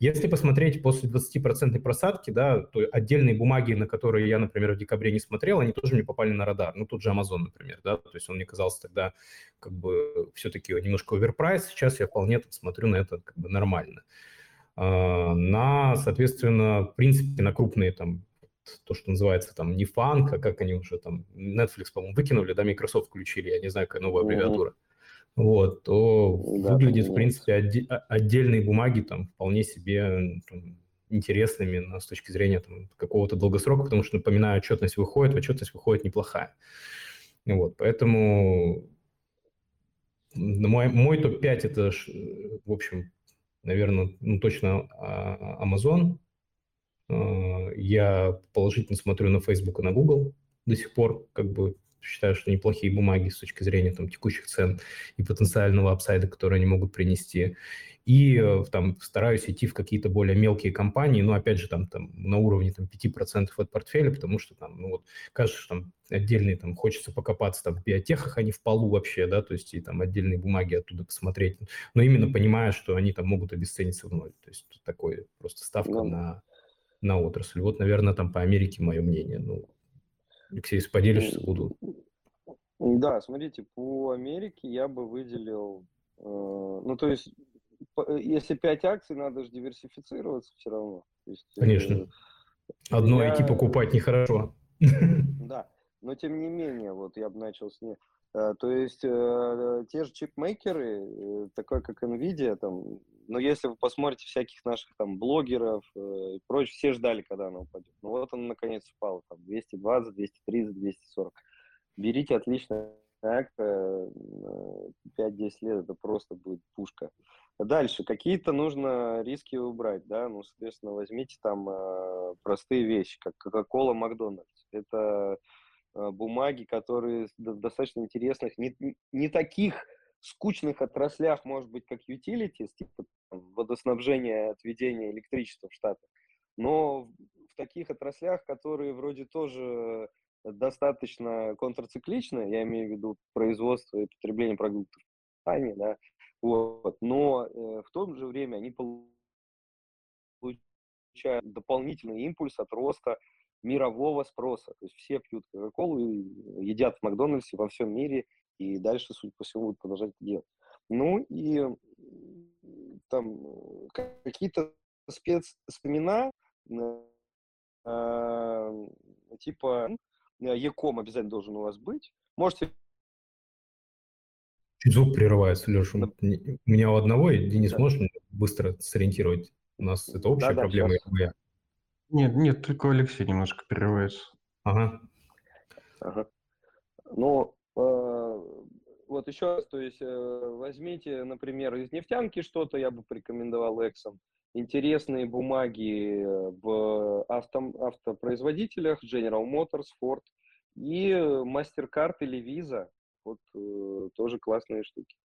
Если посмотреть после 20% просадки, да, то отдельные бумаги, на которые я, например, в декабре не смотрел, они тоже мне попали на радар. Ну, тут же Amazon, например, да, то есть он мне казался тогда как бы все-таки немножко оверпрайс, сейчас я вполне смотрю на это как бы нормально. А, на, соответственно, в принципе, на крупные там то, что называется там не фанк, а как они уже там, Netflix, по-моему, выкинули, да, Microsoft включили, я не знаю, какая новая аббревиатура. Mm-hmm. Вот, то да, выглядит, в принципе, отде- отдельные бумаги там вполне себе там, интересными но с точки зрения там, какого-то долгосрока, потому что, напоминаю, отчетность выходит, отчетность выходит неплохая. Вот, поэтому мой, мой топ-5 это, в общем, наверное, ну, точно а, Amazon, Э, я положительно смотрю на Facebook и на Google до сих пор, как бы считаю, что неплохие бумаги с точки зрения там, текущих цен и потенциального апсайда, который они могут принести. И э, там стараюсь идти в какие-то более мелкие компании, но опять же там, там на уровне там, 5% от портфеля, потому что там, ну вот, кажется, что там отдельные там хочется покопаться там в биотехах, они в полу вообще, да, то есть и там отдельные бумаги оттуда посмотреть, но именно понимая, что они там могут обесцениться в ноль. То есть такой просто ставка ну, на на отрасль. Вот, наверное, там по Америке мое мнение. Ну, Алексей, если поделишься, буду. Да, смотрите, по Америке я бы выделил, э, ну, то есть, по, если 5 акций, надо же диверсифицироваться все равно. Есть, э, Конечно. Э, Одно я... IT покупать нехорошо. Да, но тем не менее, вот я бы начал с них. Э, то есть э, те же чипмейкеры, э, такой как Nvidia, там, но если вы посмотрите всяких наших там блогеров и прочее, все ждали, когда она упадет. Ну вот она наконец упала, там 220, 230, 240. Берите отличная акция, 5-10 лет, это просто будет пушка. Дальше, какие-то нужно риски убрать, да, ну, соответственно, возьмите там простые вещи, как Coca-Cola, Макдональдс. Это Э, бумаги, которые достаточно интересных, не, не таких скучных отраслях, может быть, как utilities, типа там, водоснабжение, отведение электричества в Штатах, но в таких отраслях, которые вроде тоже достаточно контрцикличны, я имею в виду производство и потребление продуктов питания, да, вот, но э, в то же время они получают дополнительный импульс от роста мирового спроса. То есть все пьют Кока-Колу, едят в Макдональдсе во всем мире, и дальше, судя по всему, будут продолжать это делать. Ну и там какие-то спецспомена, э, типа Яком обязательно должен у вас быть. Можете Чуть звук прерывается, Леша. Да. У меня у одного, и Денис, да. можешь быстро сориентировать? У нас это общая да, проблема, да, я нет, нет, только Алексей немножко прерывается. Ага. Ага. Ну, э, вот еще раз, то есть э, возьмите, например, из нефтянки что-то, я бы порекомендовал Exxon. Интересные бумаги в авто, автопроизводителях, General Motors, Ford и MasterCard или Visa. Вот э, тоже классные штуки.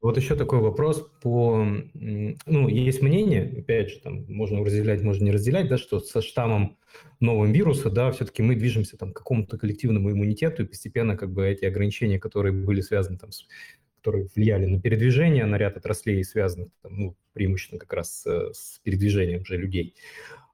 Вот еще такой вопрос по... Ну, есть мнение, опять же, там можно разделять, можно не разделять, да, что со штаммом новым вируса, да, все-таки мы движемся там к какому-то коллективному иммунитету, и постепенно как бы эти ограничения, которые были связаны там с которые влияли на передвижение, на ряд отраслей, связанных там, ну, преимущественно как раз с, с передвижением уже людей,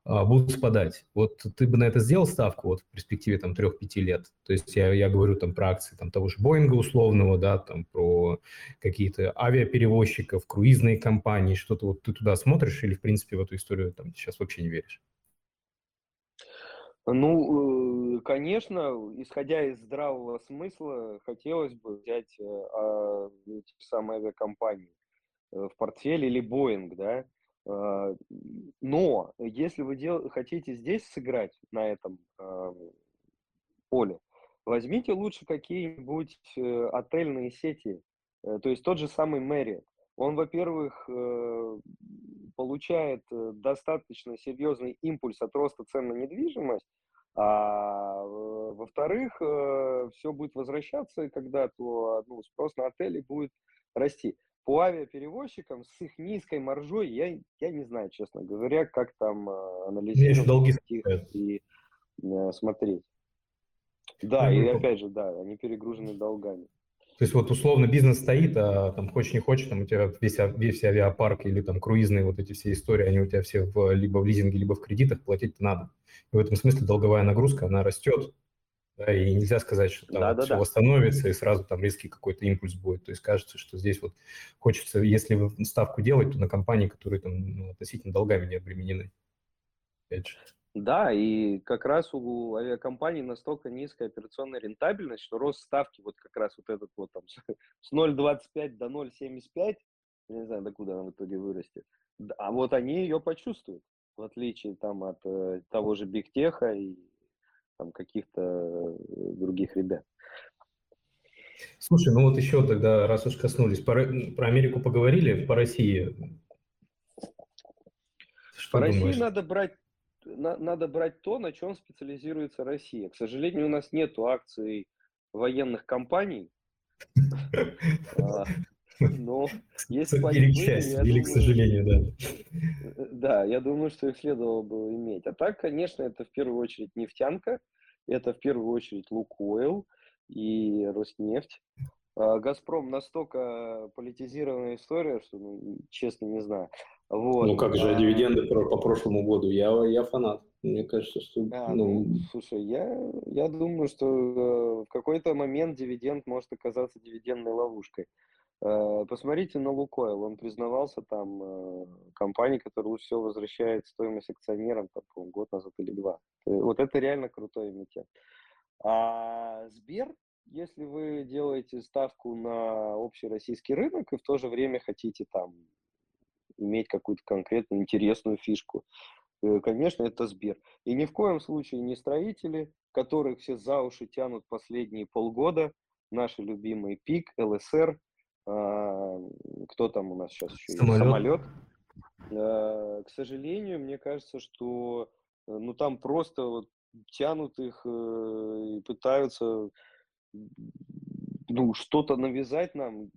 будут спадать. Вот ты бы на это сделал ставку вот в перспективе там 3-5 лет? То есть я, я говорю там про акции там, того же Боинга условного, да, там про какие-то авиаперевозчиков, круизные компании, что-то вот ты туда смотришь или в принципе в эту историю там сейчас вообще не веришь? Ну, э, конечно, исходя из здравого смысла, хотелось бы взять э, а, эти самые авиакомпании э, в портфель или Боинг, да, а, но если вы дел... хотите здесь сыграть на этом э, поле, возьмите лучше какие-нибудь э, отельные сети Э, то есть тот же самый Мэри, он, во-первых, э, получает э, достаточно серьезный импульс от роста цен на недвижимость, а во-вторых, все будет возвращаться, когда то ну, спрос на отели будет расти. По авиаперевозчикам с их низкой маржой я, я не знаю, честно говоря, как там анализировать долги их и смотреть. Да, и опять же, да, они перегружены долгами. То есть вот условно бизнес стоит, а там хочешь не хочешь, там у тебя весь, весь авиапарк или там круизные вот эти все истории, они у тебя все в, либо в лизинге, либо в кредитах, платить надо. И в этом смысле долговая нагрузка, она растет, да, и нельзя сказать, что там да, да, все да. восстановится и сразу там резкий какой-то импульс будет. То есть кажется, что здесь вот хочется, если ставку делать, то на компании, которые там ну, относительно долгами не обременены. Опять же. Да, и как раз у авиакомпаний настолько низкая операционная рентабельность, что рост ставки вот как раз вот этот вот там с 0,25 до 0,75, я не знаю, до куда она в итоге вырастет, а вот они ее почувствуют, в отличие там от э, того же Бигтеха и там каких-то э, других ребят. Слушай, ну вот еще тогда, раз уж коснулись, про, про Америку поговорили, по России. Что по думаешь? России надо брать на, надо брать то, на чем специализируется Россия. К сожалению, у нас нет акций военных компаний. Но если Или к счастью, или к сожалению, да. Э, да, я думаю, что их следовало бы иметь. А так, конечно, это в первую очередь нефтянка, это в первую очередь Лукойл и Роснефть. А, Газпром настолько политизированная история, что, ну, честно, не знаю. Вот. Ну как же, а... дивиденды по, по прошлому году, я, я фанат. Мне кажется, что... А, ну... ну, слушай, я, я думаю, что э, в какой-то момент дивиденд может оказаться дивидендной ловушкой. Э, посмотрите на Лукойл, он признавался там э, компанией, которая все возвращает стоимость акционерам, там, год назад или два. Вот это реально крутой эмитент. А Сбер, если вы делаете ставку на общий российский рынок и в то же время хотите там иметь какую-то конкретную интересную фишку. Э, конечно, это Сбер. И ни в коем случае не строители, которых все за уши тянут последние полгода, наши любимые ПИК, ЛСР, кто там у нас сейчас еще самолет. самолет. А, к сожалению, мне кажется, что э, ну там просто вот тянут их э, и пытаются ну, что-то навязать нам,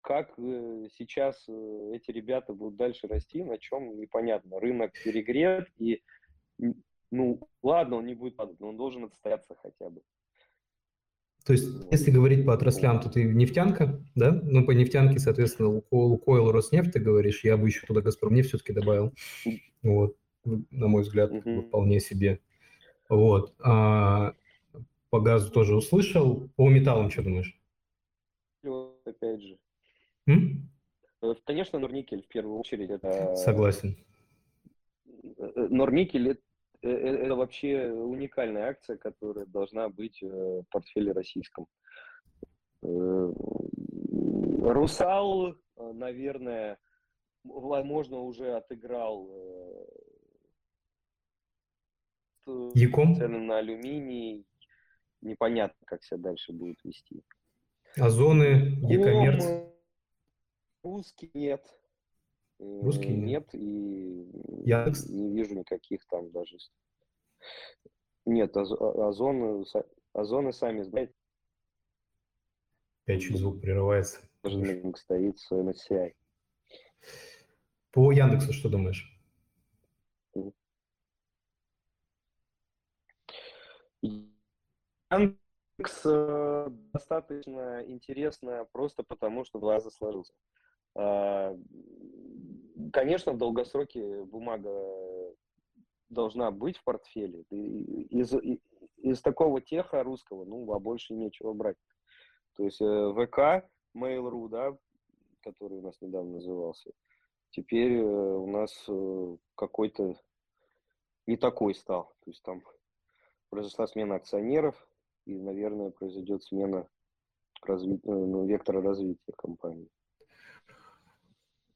как э, сейчас эти ребята будут дальше расти, на чем непонятно. Рынок перегрет, и, ну, ладно, он не будет падать, но он должен отстояться хотя бы. То есть, если говорить по отраслям, то ты нефтянка, да? Ну, по нефтянке, соответственно, Лукойл, Лукойл Роснефть, ты говоришь, я бы еще туда Газпром нефть все-таки добавил. Вот, на мой взгляд, угу. вполне себе. Вот. А по газу тоже услышал. По металлам что думаешь? Опять же, Э, конечно, Норникель в первую очередь. Это... Согласен. Э, э, Норникель это, это вообще уникальная акция, которая должна быть в портфеле российском. Русал, наверное, возможно, уже отыграл Яком? цены на алюминий. Непонятно, как себя дальше будет вести. Озоны, Якомерц? Русский нет. Русский нет. и Яндекс? не вижу никаких там даже. Нет, а, озоны, озоны сами знаете. Опять чуть звук прерывается. Стоит с MSCI. По Яндексу что думаешь? Яндекс э, достаточно интересно просто потому, что глаза сложился. Конечно, в долгосроке бумага должна быть в портфеле. Из, из такого теха русского, ну, а больше нечего брать. То есть э, ВК, Mail.ru, да, который у нас недавно назывался, теперь э, у нас э, какой-то не такой стал. То есть там произошла смена акционеров, и, наверное, произойдет смена разви... ну, вектора развития компании.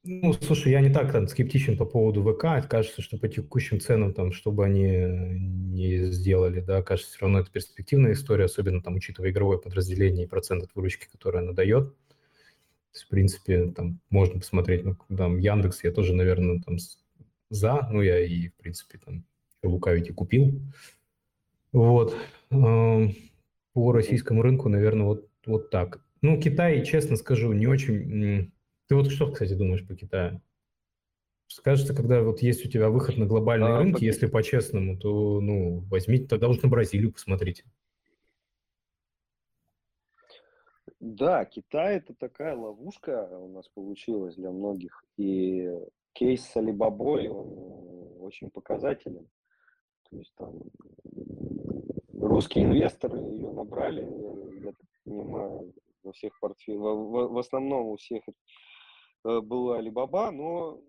Ну, слушай, я не так там, скептичен по поводу ВК. Кажется, что по текущим ценам, там, что бы они не сделали, да, кажется, все равно это перспективная история, особенно там, учитывая игровое подразделение и процент от выручки, который она дает. То есть, в принципе, там можно посмотреть, ну, там Яндекс, я тоже, наверное, там за, ну, я и, в принципе, там лукавить и купил. Вот. По российскому рынку, наверное, вот, вот так. Ну, Китай, честно скажу, не очень... Ты вот что, кстати, думаешь по Китаю? Кажется, когда вот есть у тебя выход на глобальные а, рынки, по... если по-честному, то, ну, возьмите, тогда уж на Бразилию посмотрите. Да, Китай это такая ловушка у нас получилась для многих. И кейс с Алибабой очень показателен. То есть там русские инвесторы ее набрали, я так понимаю, во всех портфелях, в, в основном у всех была Алибаба, но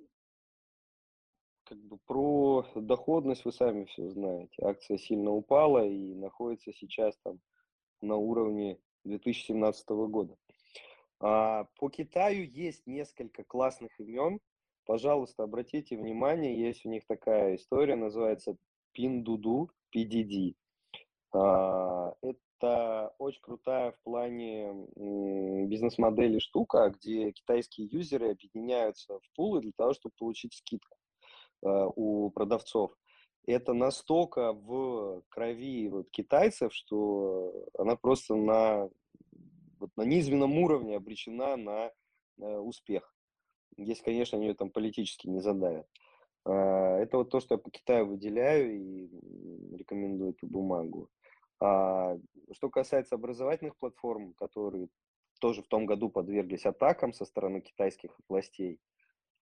как бы про доходность вы сами все знаете. Акция сильно упала и находится сейчас там на уровне 2017 года. А, по Китаю есть несколько классных имен. Пожалуйста, обратите внимание, есть у них такая история, называется Pindudu PDD. А, это очень крутая в плане бизнес-модели штука, где китайские юзеры объединяются в пулы для того, чтобы получить скидку а, у продавцов это настолько в крови вот китайцев, что она просто на, вот на низменном уровне обречена на э, успех. Если, конечно, они ее там политически не задавят. А, это вот то, что я по Китаю выделяю и рекомендую эту бумагу. А, что касается образовательных платформ, которые тоже в том году подверглись атакам со стороны китайских властей,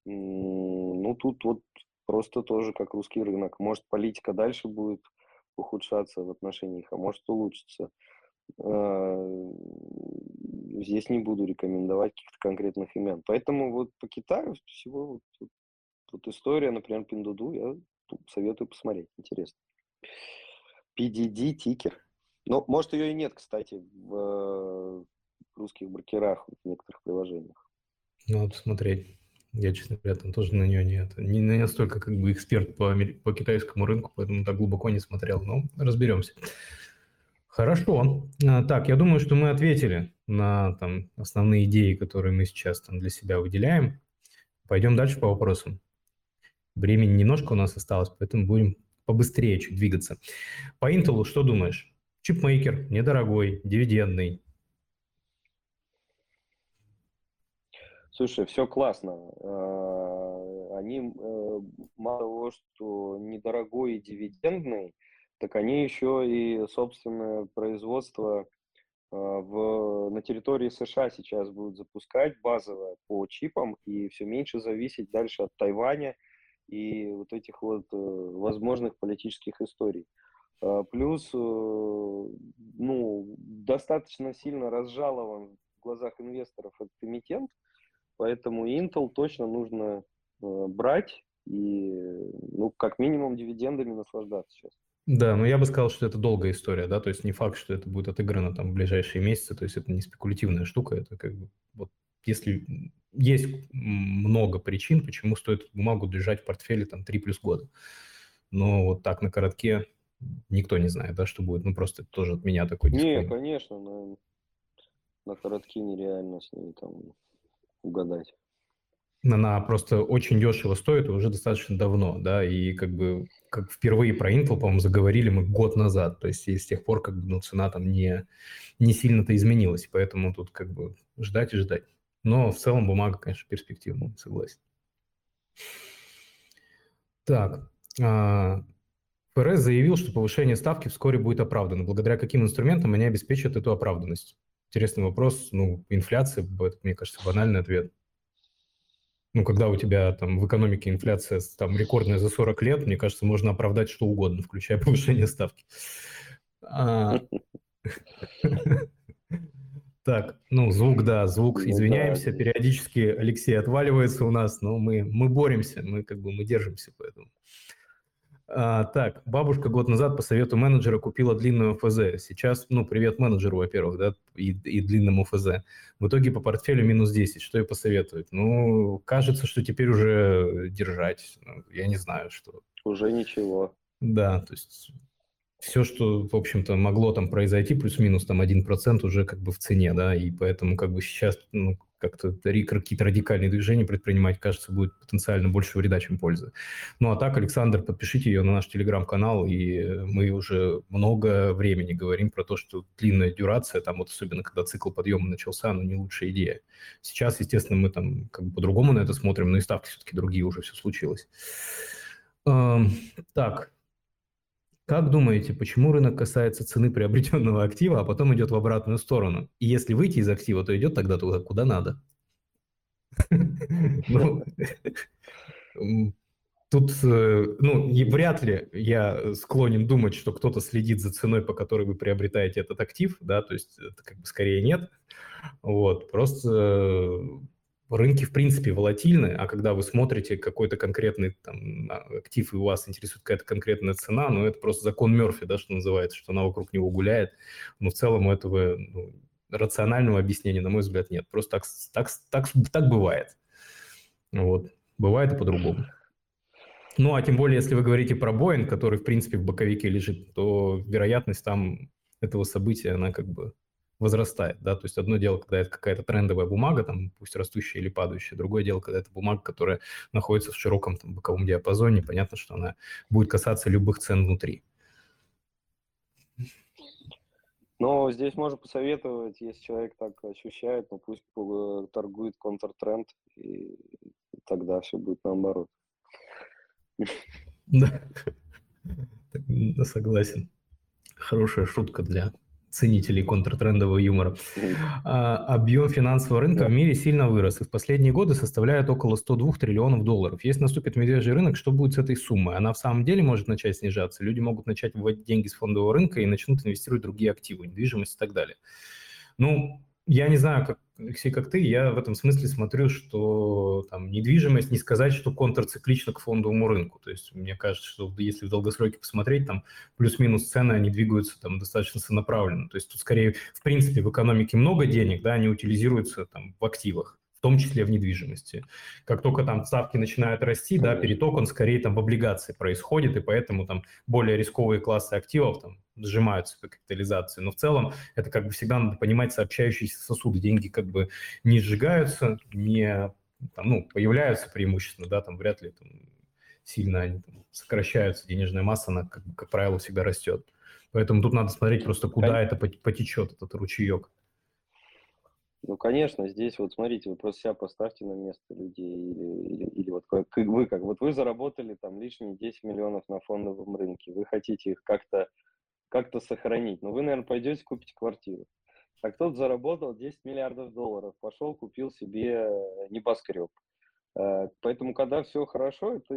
ну, тут вот просто тоже как русский рынок. Может, политика дальше будет ухудшаться в отношениях, а может улучшиться. А, здесь не буду рекомендовать каких-то конкретных имен. Поэтому вот по Китаю всего вот, вот, вот история, например, Пиндуду, я советую посмотреть, интересно. PDD тикер. Ну, может, ее и нет, кстати, в русских брокерах в некоторых приложениях. Надо посмотреть. Я, честно говоря, там тоже на нее нет. Не, не настолько как бы эксперт по, по китайскому рынку, поэтому так глубоко не смотрел, но разберемся. Хорошо. А, так, я думаю, что мы ответили на там, основные идеи, которые мы сейчас там для себя выделяем. Пойдем дальше по вопросам. Времени немножко у нас осталось, поэтому будем побыстрее чуть двигаться. По Intel что думаешь? Чипмейкер, недорогой, дивидендный, Слушай, все классно. А, они э, мало того, что недорогой и дивидендный, так они еще и собственное производство а, в, на территории США сейчас будут запускать базовое по чипам и все меньше зависеть дальше от Тайваня и вот этих вот э, возможных политических историй. А, плюс, э, ну, достаточно сильно разжалован в глазах инвесторов этот эмитент, Поэтому Intel точно нужно э, брать и, ну, как минимум, дивидендами наслаждаться сейчас. Да, но я бы сказал, что это долгая история, да, то есть не факт, что это будет отыграно там в ближайшие месяцы, то есть это не спекулятивная штука, это как бы вот если есть много причин, почему стоит бумагу держать в портфеле там 3 плюс года, но вот так на коротке никто не знает, да, что будет, ну просто тоже от меня такой Не, конечно, на, на коротке нереально с ней там угадать. Она просто очень дешево стоит уже достаточно давно, да, и как бы как впервые про Intel, по-моему, заговорили мы год назад, то есть и с тех пор как бы ну, цена там не, не сильно-то изменилась, поэтому тут как бы ждать и ждать. Но в целом бумага, конечно, перспективная, согласен. Так, а, ФРС заявил, что повышение ставки вскоре будет оправдано. Благодаря каким инструментам они обеспечат эту оправданность? Интересный вопрос. Ну, инфляция, это, мне кажется, банальный ответ. Ну, когда у тебя там в экономике инфляция там рекордная за 40 лет, мне кажется, можно оправдать что угодно, включая повышение ставки. А, так, ну, звук, да, звук, ну извиняемся, периодически Алексей отваливается у нас, но мы, мы боремся, мы как бы мы держимся, поэтому. А, так, бабушка год назад по совету менеджера купила длинную ФЗ. Сейчас, ну, привет менеджеру, во-первых, да, и, и длинному ФЗ. В итоге по портфелю минус 10. Что и посоветует? Ну, кажется, что теперь уже держать. Ну, я не знаю, что. Уже ничего. Да, то есть все, что, в общем-то, могло там произойти, плюс-минус там 1% уже как бы в цене, да, и поэтому как бы сейчас, ну, как-то какие-то радикальные движения предпринимать, кажется, будет потенциально больше вреда, чем пользы. Ну а так, Александр, подпишите ее на наш телеграм-канал, и мы уже много времени говорим про то, что длинная дюрация, там вот особенно когда цикл подъема начался, ну не лучшая идея. Сейчас, естественно, мы там как бы по-другому на это смотрим, но и ставки все-таки другие уже все случилось. Так, как думаете, почему рынок касается цены приобретенного актива, а потом идет в обратную сторону? И если выйти из актива, то идет тогда туда, куда надо. Ну, тут, э, ну, вряд ли я склонен думать, что кто-то следит за ценой, по которой вы приобретаете этот актив, да, то есть это как бы скорее нет. Вот, просто рынки, в принципе, волатильны, а когда вы смотрите какой-то конкретный там, актив, и у вас интересует какая-то конкретная цена, ну, это просто закон Мерфи, да, что называется, что она вокруг него гуляет. Но в целом у этого ну, рационального объяснения, на мой взгляд, нет. Просто так, так, так, так бывает. Вот. Бывает и по-другому. Ну, а тем более, если вы говорите про Боинг, который, в принципе, в боковике лежит, то вероятность там этого события, она как бы возрастает, да, то есть одно дело, когда это какая-то трендовая бумага, там, пусть растущая или падающая, другое дело, когда это бумага, которая находится в широком там, боковом диапазоне, понятно, что она будет касаться любых цен внутри. Но здесь можно посоветовать, если человек так ощущает, ну пусть торгует контртренд, и тогда все будет наоборот. Да, согласен. Хорошая шутка для ценителей контртрендового юмора. А, объем финансового рынка в мире сильно вырос и в последние годы составляет около 102 триллионов долларов. Если наступит медвежий рынок, что будет с этой суммой? Она в самом деле может начать снижаться. Люди могут начать выводить деньги с фондового рынка и начнут инвестировать в другие активы, недвижимость и так далее. Ну, я не знаю, как, Алексей, как ты, я в этом смысле смотрю, что там недвижимость, не сказать, что контрциклично к фондовому рынку. То есть мне кажется, что если в долгосроке посмотреть, там плюс-минус цены, они двигаются там достаточно сонаправленно. То есть тут скорее, в принципе, в экономике много денег, да, они утилизируются там в активах в том числе в недвижимости. Как только там ставки начинают расти, да, переток, он скорее там в облигации происходит, и поэтому там более рисковые классы активов там сжимаются по капитализации. Но в целом это как бы всегда надо понимать сообщающиеся сосуды. Деньги как бы не сжигаются, не там, ну, появляются преимущественно, да, там вряд ли там, сильно они там, сокращаются, денежная масса, она, как, как правило, всегда растет. Поэтому тут надо смотреть просто, куда это потечет, этот ручеек. Ну, конечно, здесь вот смотрите, вы просто себя поставьте на место людей, или, или, или вот как вы, как вот вы заработали там лишние 10 миллионов на фондовом рынке, вы хотите их как-то как-то сохранить, но вы, наверное, пойдете купить квартиру. А кто-то заработал 10 миллиардов долларов, пошел, купил себе небоскреб. Э, поэтому, когда все хорошо, это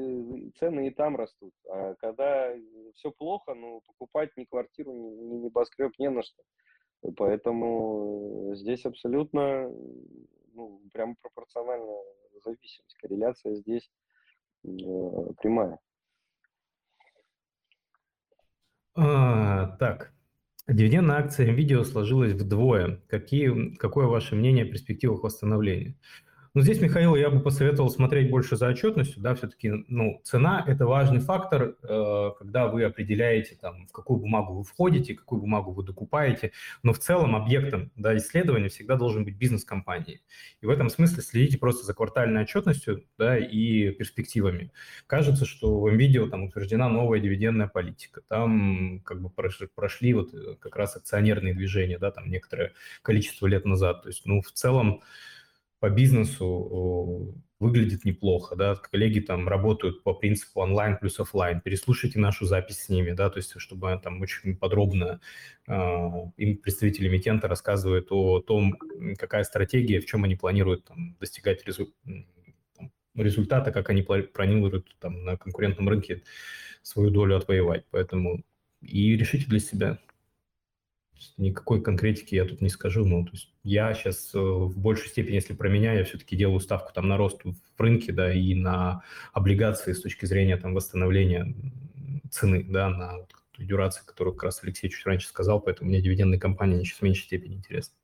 цены и там растут. А когда все плохо, ну, покупать ни квартиру, ни небоскреб не на что. Поэтому здесь абсолютно, ну, прямо пропорциональная зависимость. Корреляция здесь э, прямая. А, так, дивидендная акция NVIDIA сложилась вдвое. Какие, какое ваше мнение о перспективах восстановления? Но здесь, Михаил, я бы посоветовал смотреть больше за отчетностью, да, все-таки, ну, цена – это важный фактор, э, когда вы определяете, там, в какую бумагу вы входите, какую бумагу вы докупаете, но в целом объектом, да, исследования всегда должен быть бизнес компании. И в этом смысле следите просто за квартальной отчетностью, да, и перспективами. Кажется, что в NVIDIA там утверждена новая дивидендная политика, там как бы прошли, прошли вот э, как раз акционерные движения, да, там некоторое количество лет назад, то есть, ну, в целом, по бизнесу выглядит неплохо, да, коллеги там работают по принципу онлайн плюс офлайн, переслушайте нашу запись с ними, да, то есть чтобы там очень подробно э, им представители эмитента рассказывают о том, какая стратегия, в чем они планируют там, достигать резу... результата, как они планируют там на конкурентном рынке свою долю отвоевать, поэтому и решите для себя. Никакой конкретики я тут не скажу, но то есть я сейчас э, в большей степени, если про меня, я все-таки делаю ставку там на рост в рынке, да, и на облигации с точки зрения там восстановления цены, да, на вот, дюрации, которую как раз Алексей чуть раньше сказал, поэтому мне дивидендные компании сейчас в меньшей степени интересны.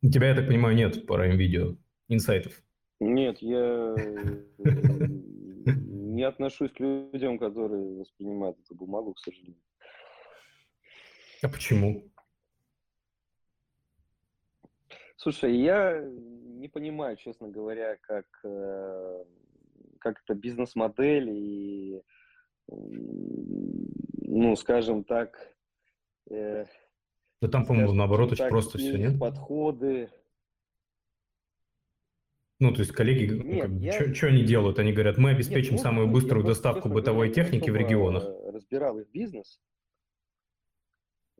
У тебя, я так понимаю, нет по видео инсайтов? Нет, я не отношусь к людям, которые воспринимают эту бумагу, к сожалению. А почему? Слушай, я не понимаю, честно говоря, как, э, как это бизнес-модель и, ну, скажем так... Э, да там, по-моему, наоборот, очень просто все, нет? Подходы. Ну, то есть коллеги, нет, как, я... что они делают? Они говорят, мы обеспечим нет, ну, самую быструю доставку бытовой техники в регионах. разбирал их бизнес,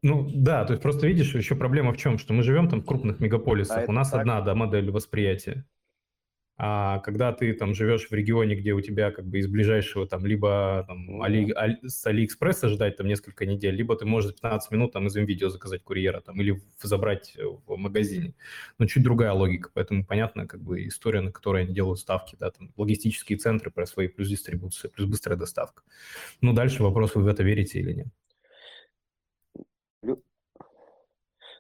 ну да, то есть просто видишь, еще проблема в чем, что мы живем там в крупных мегаполисах, а у нас так? одна да, модель восприятия. А когда ты там живешь в регионе, где у тебя как бы из ближайшего там либо там, Али, Али, с Алиэкспресса ждать там несколько недель, либо ты можешь 15 минут там из видео заказать курьера там или забрать в магазине. Но чуть другая логика, поэтому понятно как бы история, на которой они делают ставки, да, там логистические центры про свои плюс дистрибуция, плюс быстрая доставка. Ну дальше вопрос, вы в это верите или нет.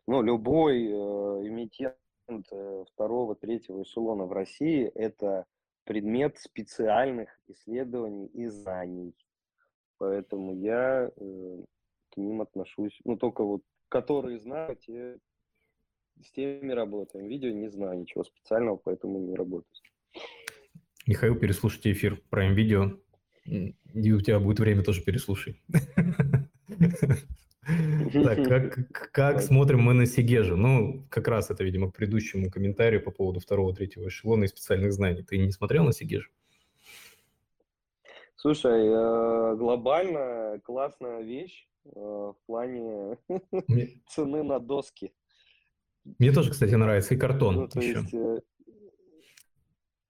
Ну, любой э, эмитент э, второго, третьего эшелона в России – это предмет специальных исследований и знаний. Поэтому я э, к ним отношусь, ну, только вот, которые знают, те, с теми работаем. Видео не знаю ничего специального, поэтому не работаю. Михаил, переслушайте эфир Prime Video, и у тебя будет время тоже переслушай. Так, как, как смотрим мы на Сигежу? Ну, как раз это, видимо, к предыдущему комментарию по поводу второго, третьего эшелона и специальных знаний. Ты не смотрел на Сигежу? Слушай, э, глобально классная вещь э, в плане цены на доски. Мне тоже, кстати, нравится. И картон ну, то еще. Есть, э,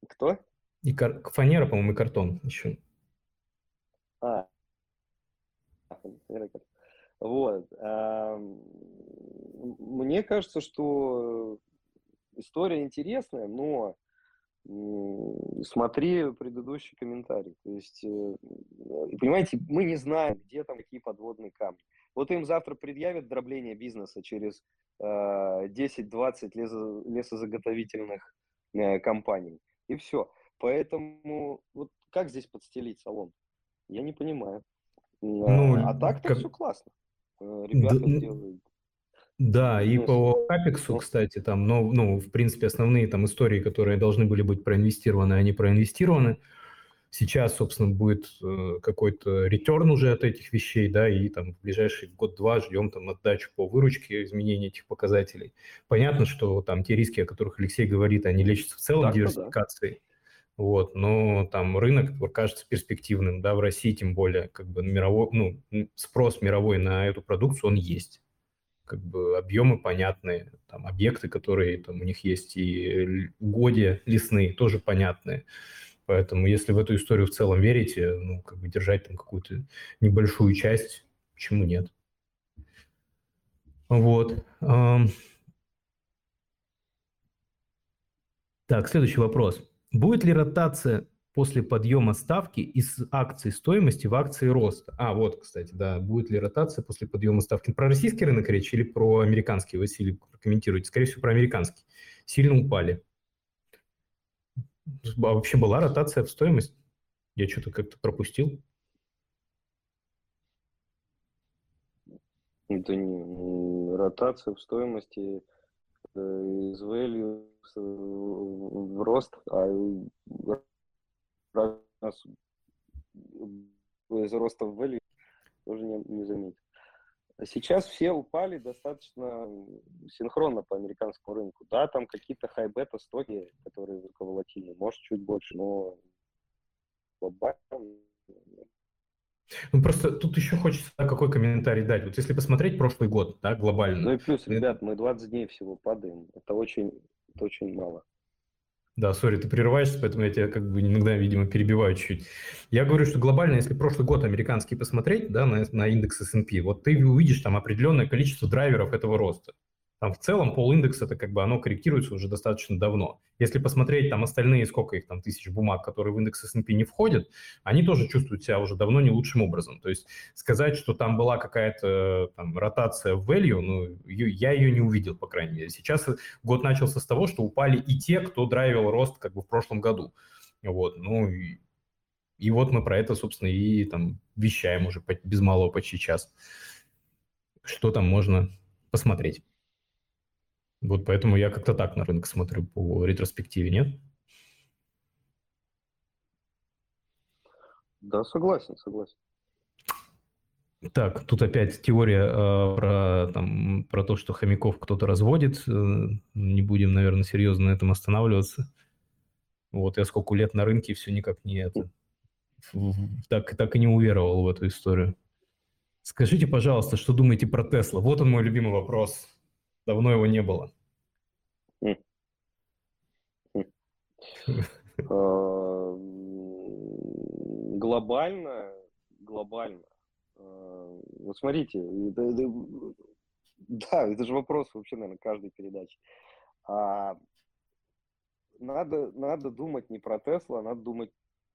кто? И кар... фанера, по-моему, и картон еще. А, вот. Мне кажется, что история интересная, но смотри предыдущий комментарий. То есть, э, понимаете, мы не знаем, где там какие подводные камни. Вот им завтра предъявят дробление бизнеса через 10-20 э, лесо, лесозаготовительных э, компаний. И все. Поэтому вот как здесь подстелить салон? Я не понимаю. Ну, а так-то как... все классно. Э, ребята да, делают. Да, и по Капексу, кстати, там, ну, ну, в принципе, основные там истории, которые должны были быть проинвестированы, они проинвестированы. Сейчас, собственно, будет э, какой-то ретерн уже от этих вещей, да, и там в ближайший год-два ждем там отдачу по выручке, изменения этих показателей. Понятно, что там те риски, о которых Алексей говорит, они лечатся в целом так, диверсификацией. Да. Вот, но там рынок кажется перспективным, да, в России тем более, как бы мировой, ну, спрос мировой на эту продукцию, он есть. Как бы объемы понятные, там объекты, которые там у них есть, и угодья лесные тоже понятные. Поэтому если в эту историю в целом верите, ну, как бы держать там какую-то небольшую часть, почему нет? Вот. Так, следующий вопрос. Будет ли ротация после подъема ставки из акций стоимости в акции роста? А, вот, кстати, да, будет ли ротация после подъема ставки? Про российский рынок речь или про американский? Василий, прокомментируйте. Скорее всего, про американский. Сильно упали. А вообще была ротация в стоимость? Я что-то как-то пропустил. Это не ротация в стоимости э, из value в рост, а из роста в value тоже не, не заметил. Сейчас все упали достаточно синхронно по американскому рынку. Да, там какие-то хай-бета стоки, которые волатильны, может чуть больше, но глобально ну, просто тут еще хочется какой комментарий дать. Вот если посмотреть прошлый год, да, глобально. Ну и плюс, ребят, мы 20 дней всего падаем. Это очень это очень мало. Да, сори, ты прерываешься, поэтому я тебя как бы иногда, видимо, перебиваю чуть-чуть. Я говорю, что глобально, если прошлый год американский посмотреть, да, на, на индекс S&P, вот ты увидишь там определенное количество драйверов этого роста. Там в целом пол индекса это как бы оно корректируется уже достаточно давно. Если посмотреть там остальные, сколько их там тысяч бумаг, которые в индекс S&P не входят, они тоже чувствуют себя уже давно не лучшим образом. То есть сказать, что там была какая-то там ротация в value, ну, я ее не увидел, по крайней мере. Сейчас год начался с того, что упали и те, кто драйвил рост как бы в прошлом году. Вот, ну, и, и вот мы про это, собственно, и там вещаем уже без малого почти час. что там можно посмотреть. Вот поэтому я как-то так на рынок смотрю по ретроспективе, нет? Да, согласен, согласен. Так, тут опять теория э, про, там, про то, что хомяков кто-то разводит. Э, не будем, наверное, серьезно на этом останавливаться. Вот я сколько лет на рынке все никак не это. Так, так и не уверовал в эту историю. Скажите, пожалуйста, что думаете про Тесла? Вот он мой любимый вопрос. Давно его не было. А, глобально, глобально. А, вот смотрите, да, это же вопрос вообще, наверное, каждой передачи. А, надо, надо думать не про Тесла, а надо думать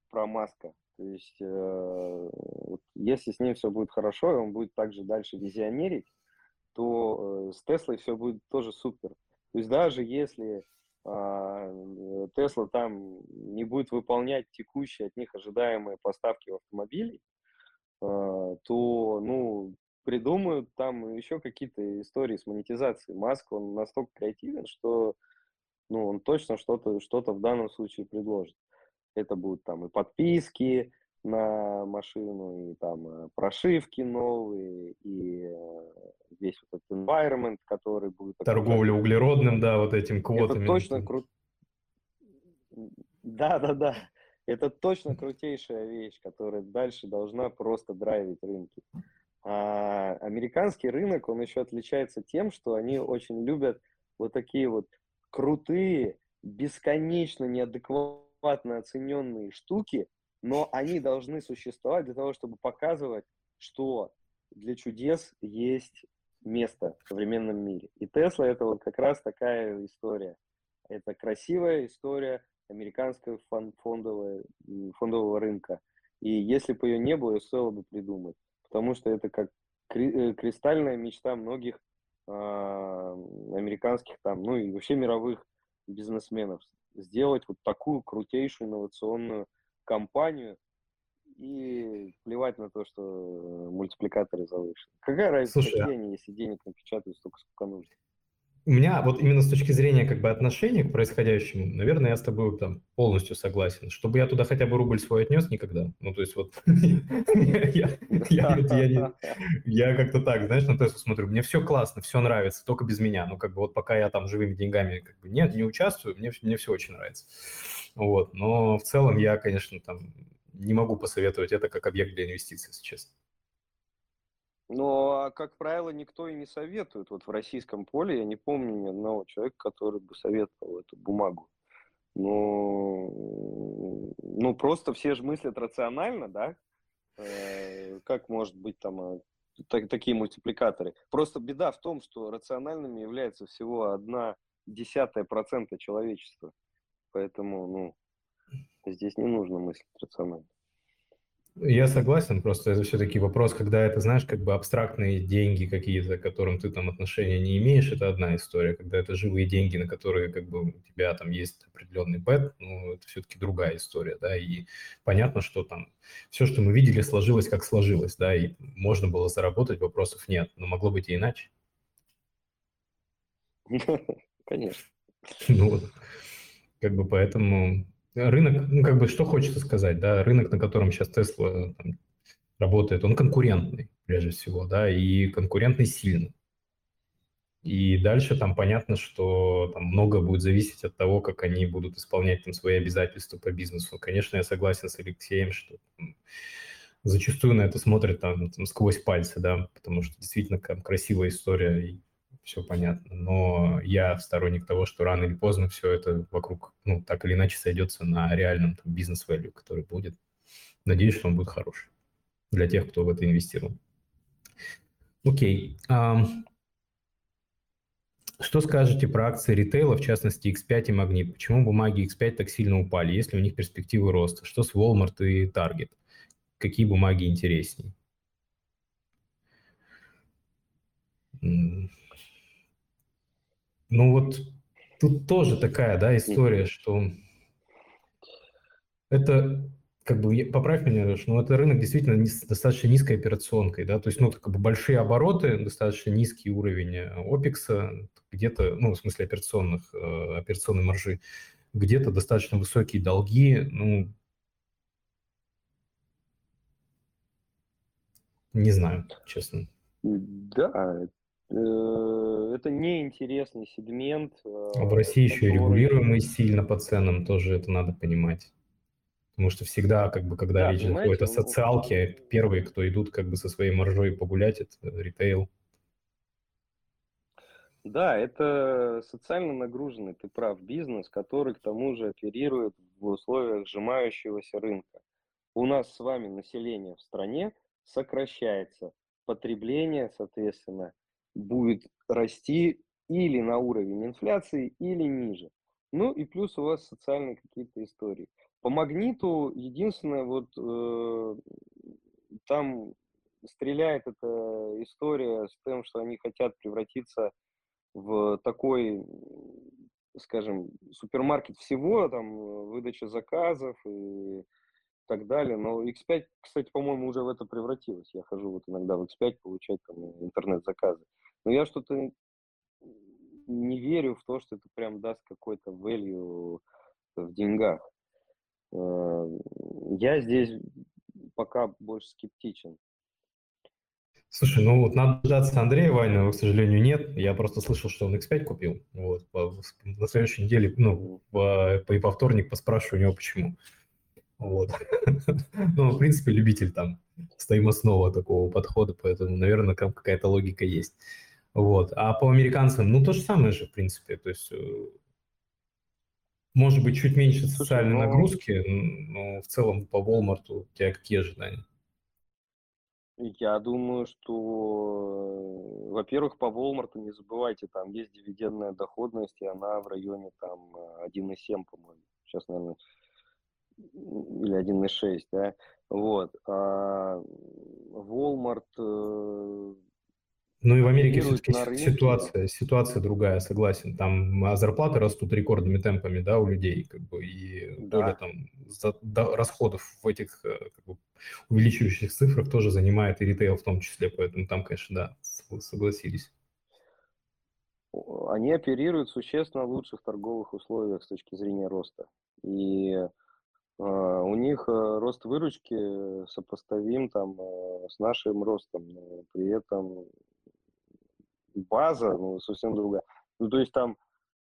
про Маска. То есть, э, вот, если с ним все будет хорошо, и он будет также дальше визионерить, то э, с Теслой все будет тоже супер. То есть даже если а, Тесла там не будет выполнять текущие от них ожидаемые поставки автомобилей, а, то, ну, придумают там еще какие-то истории с монетизацией. Маск, он настолько креативен, что, ну, он точно что-то что в данном случае предложит. Это будут там и подписки на машину, и там э, прошивки новые, и э, весь вот этот environment, который будет... Торговля углеродным, да, вот этим квотами. Это точно круто. Да, да, да. Это точно крутейшая вещь, которая дальше должна просто драйвить рынки. А американский рынок, он еще отличается тем, что они очень любят вот такие вот крутые, бесконечно неадекватно оцененные штуки, но они должны существовать для того, чтобы показывать, что для чудес есть место в современном мире. И Тесла это вот как раз такая история. Это красивая история американского фондового, фондового рынка. И если бы ее не было, ее стоило бы придумать. Потому что это как э, кристальная мечта многих э, американских там, ну и вообще мировых бизнесменов. Сделать вот такую крутейшую инновационную компанию и плевать на то, что э, мультипликаторы завышены. Какая разница, Слушай, какие они, если денег напечатают столько, сколько нужно? У меня вот именно с точки зрения как бы отношения к происходящему, наверное, я с тобой там полностью согласен. Чтобы я туда хотя бы рубль свой отнес, никогда. Ну, то есть вот я как-то так, знаешь, на Теслу смотрю, мне все классно, все нравится, только без меня. Ну, как бы вот пока я там живыми деньгами как бы нет, не участвую, мне, мне все очень нравится. Вот. Но в целом я, конечно, там не могу посоветовать это как объект для инвестиций, если честно. Ну, а, как правило, никто и не советует. Вот в российском поле я не помню ни одного человека, который бы советовал эту бумагу. Ну, ну просто все же мыслят рационально, да? Э, как может быть там а, так, такие мультипликаторы? Просто беда в том, что рациональными является всего одна десятая процента человечества. Поэтому, ну, здесь не нужно мыслить рационально. Я согласен, просто это все-таки вопрос, когда это, знаешь, как бы абстрактные деньги какие-то, к которым ты там отношения не имеешь, это одна история. Когда это живые деньги, на которые как бы у тебя там есть определенный бет, ну, это все-таки другая история, да, и понятно, что там все, что мы видели, сложилось как сложилось, да, и можно было заработать, вопросов нет, но могло быть и иначе. Конечно. Ну, как бы поэтому рынок, ну, как бы, что хочется сказать, да, рынок, на котором сейчас Тесла там, работает, он конкурентный, прежде всего, да, и конкурентный сильный. И дальше там понятно, что там много будет зависеть от того, как они будут исполнять там свои обязательства по бизнесу. Конечно, я согласен с Алексеем, что там, зачастую на это смотрят там, там сквозь пальцы, да, потому что действительно там красивая история, все понятно. Но я сторонник того, что рано или поздно все это вокруг, ну, так или иначе сойдется на реальном бизнес-вэлю, который будет. Надеюсь, что он будет хороший для тех, кто в это инвестировал. Окей. Um, что скажете про акции ритейла, в частности X5 и Магнит? Почему бумаги X5 так сильно упали? Есть ли у них перспективы роста? Что с Walmart и Target? Какие бумаги интереснее? Ну вот тут тоже такая, да, история, что это как бы, поправь меня, Леш, но это рынок действительно низ, достаточно низкой операционкой, да, то есть, ну, как бы большие обороты, достаточно низкий уровень опикса, где-то, ну, в смысле операционных, э, операционной маржи, где-то достаточно высокие долги, ну, не знаю, честно. Да, э, это неинтересный сегмент. А в России который... еще и регулируемый сильно по ценам, тоже это надо понимать. Потому что всегда, как бы, когда да, речь заходит о социалке, первые, кто идут как бы со своей маржой погулять, это ритейл. Да, это социально нагруженный, ты прав, бизнес, который к тому же оперирует в условиях сжимающегося рынка. У нас с вами население в стране сокращается, потребление, соответственно, будет расти или на уровень инфляции, или ниже. Ну и плюс у вас социальные какие-то истории. По магниту единственное, вот э, там стреляет эта история с тем, что они хотят превратиться в такой, скажем, супермаркет всего, там, выдача заказов и так далее. Но X5, кстати, по-моему, уже в это превратилось. Я хожу вот иногда в X5 получать там интернет-заказы. Но я что-то не верю в то, что это прям даст какой-то value в деньгах. Э, я здесь пока больше скептичен. Слушай, ну вот надо дождаться Андрея Вайна, к сожалению, нет. Я просто слышал, что он X5 купил. Вот. На следующей неделе, ну, по, по, по вторник поспрашиваю у него, почему. Вот. ну, в принципе, любитель там стоимостного такого подхода, поэтому, наверное, там какая-то логика есть. Вот. А по американцам, ну, то же самое же, в принципе. То есть, э, может быть, чуть меньше социальной Слушай, нагрузки, но в целом по Walmart у тебя какие ожидания? Я думаю, что, э, во-первых, по Walmart не забывайте, там есть дивидендная доходность, и она в районе там 1,7, по-моему. Сейчас, наверное, или 1,6, да. Вот. А Walmart э, ну и в Америке все-таки ситуация, ситуация другая, согласен. Там а, зарплаты растут рекордными темпами, да, у людей, как бы, и да. доля там за, да, расходов в этих э, как бы, увеличивающих цифрах тоже занимает и ритейл в том числе, поэтому там, конечно, да, согласились. Они оперируют существенно в лучших торговых условиях с точки зрения роста. И э, у них э, рост выручки сопоставим там э, с нашим ростом, но при этом база ну, совсем другая. Ну, то есть там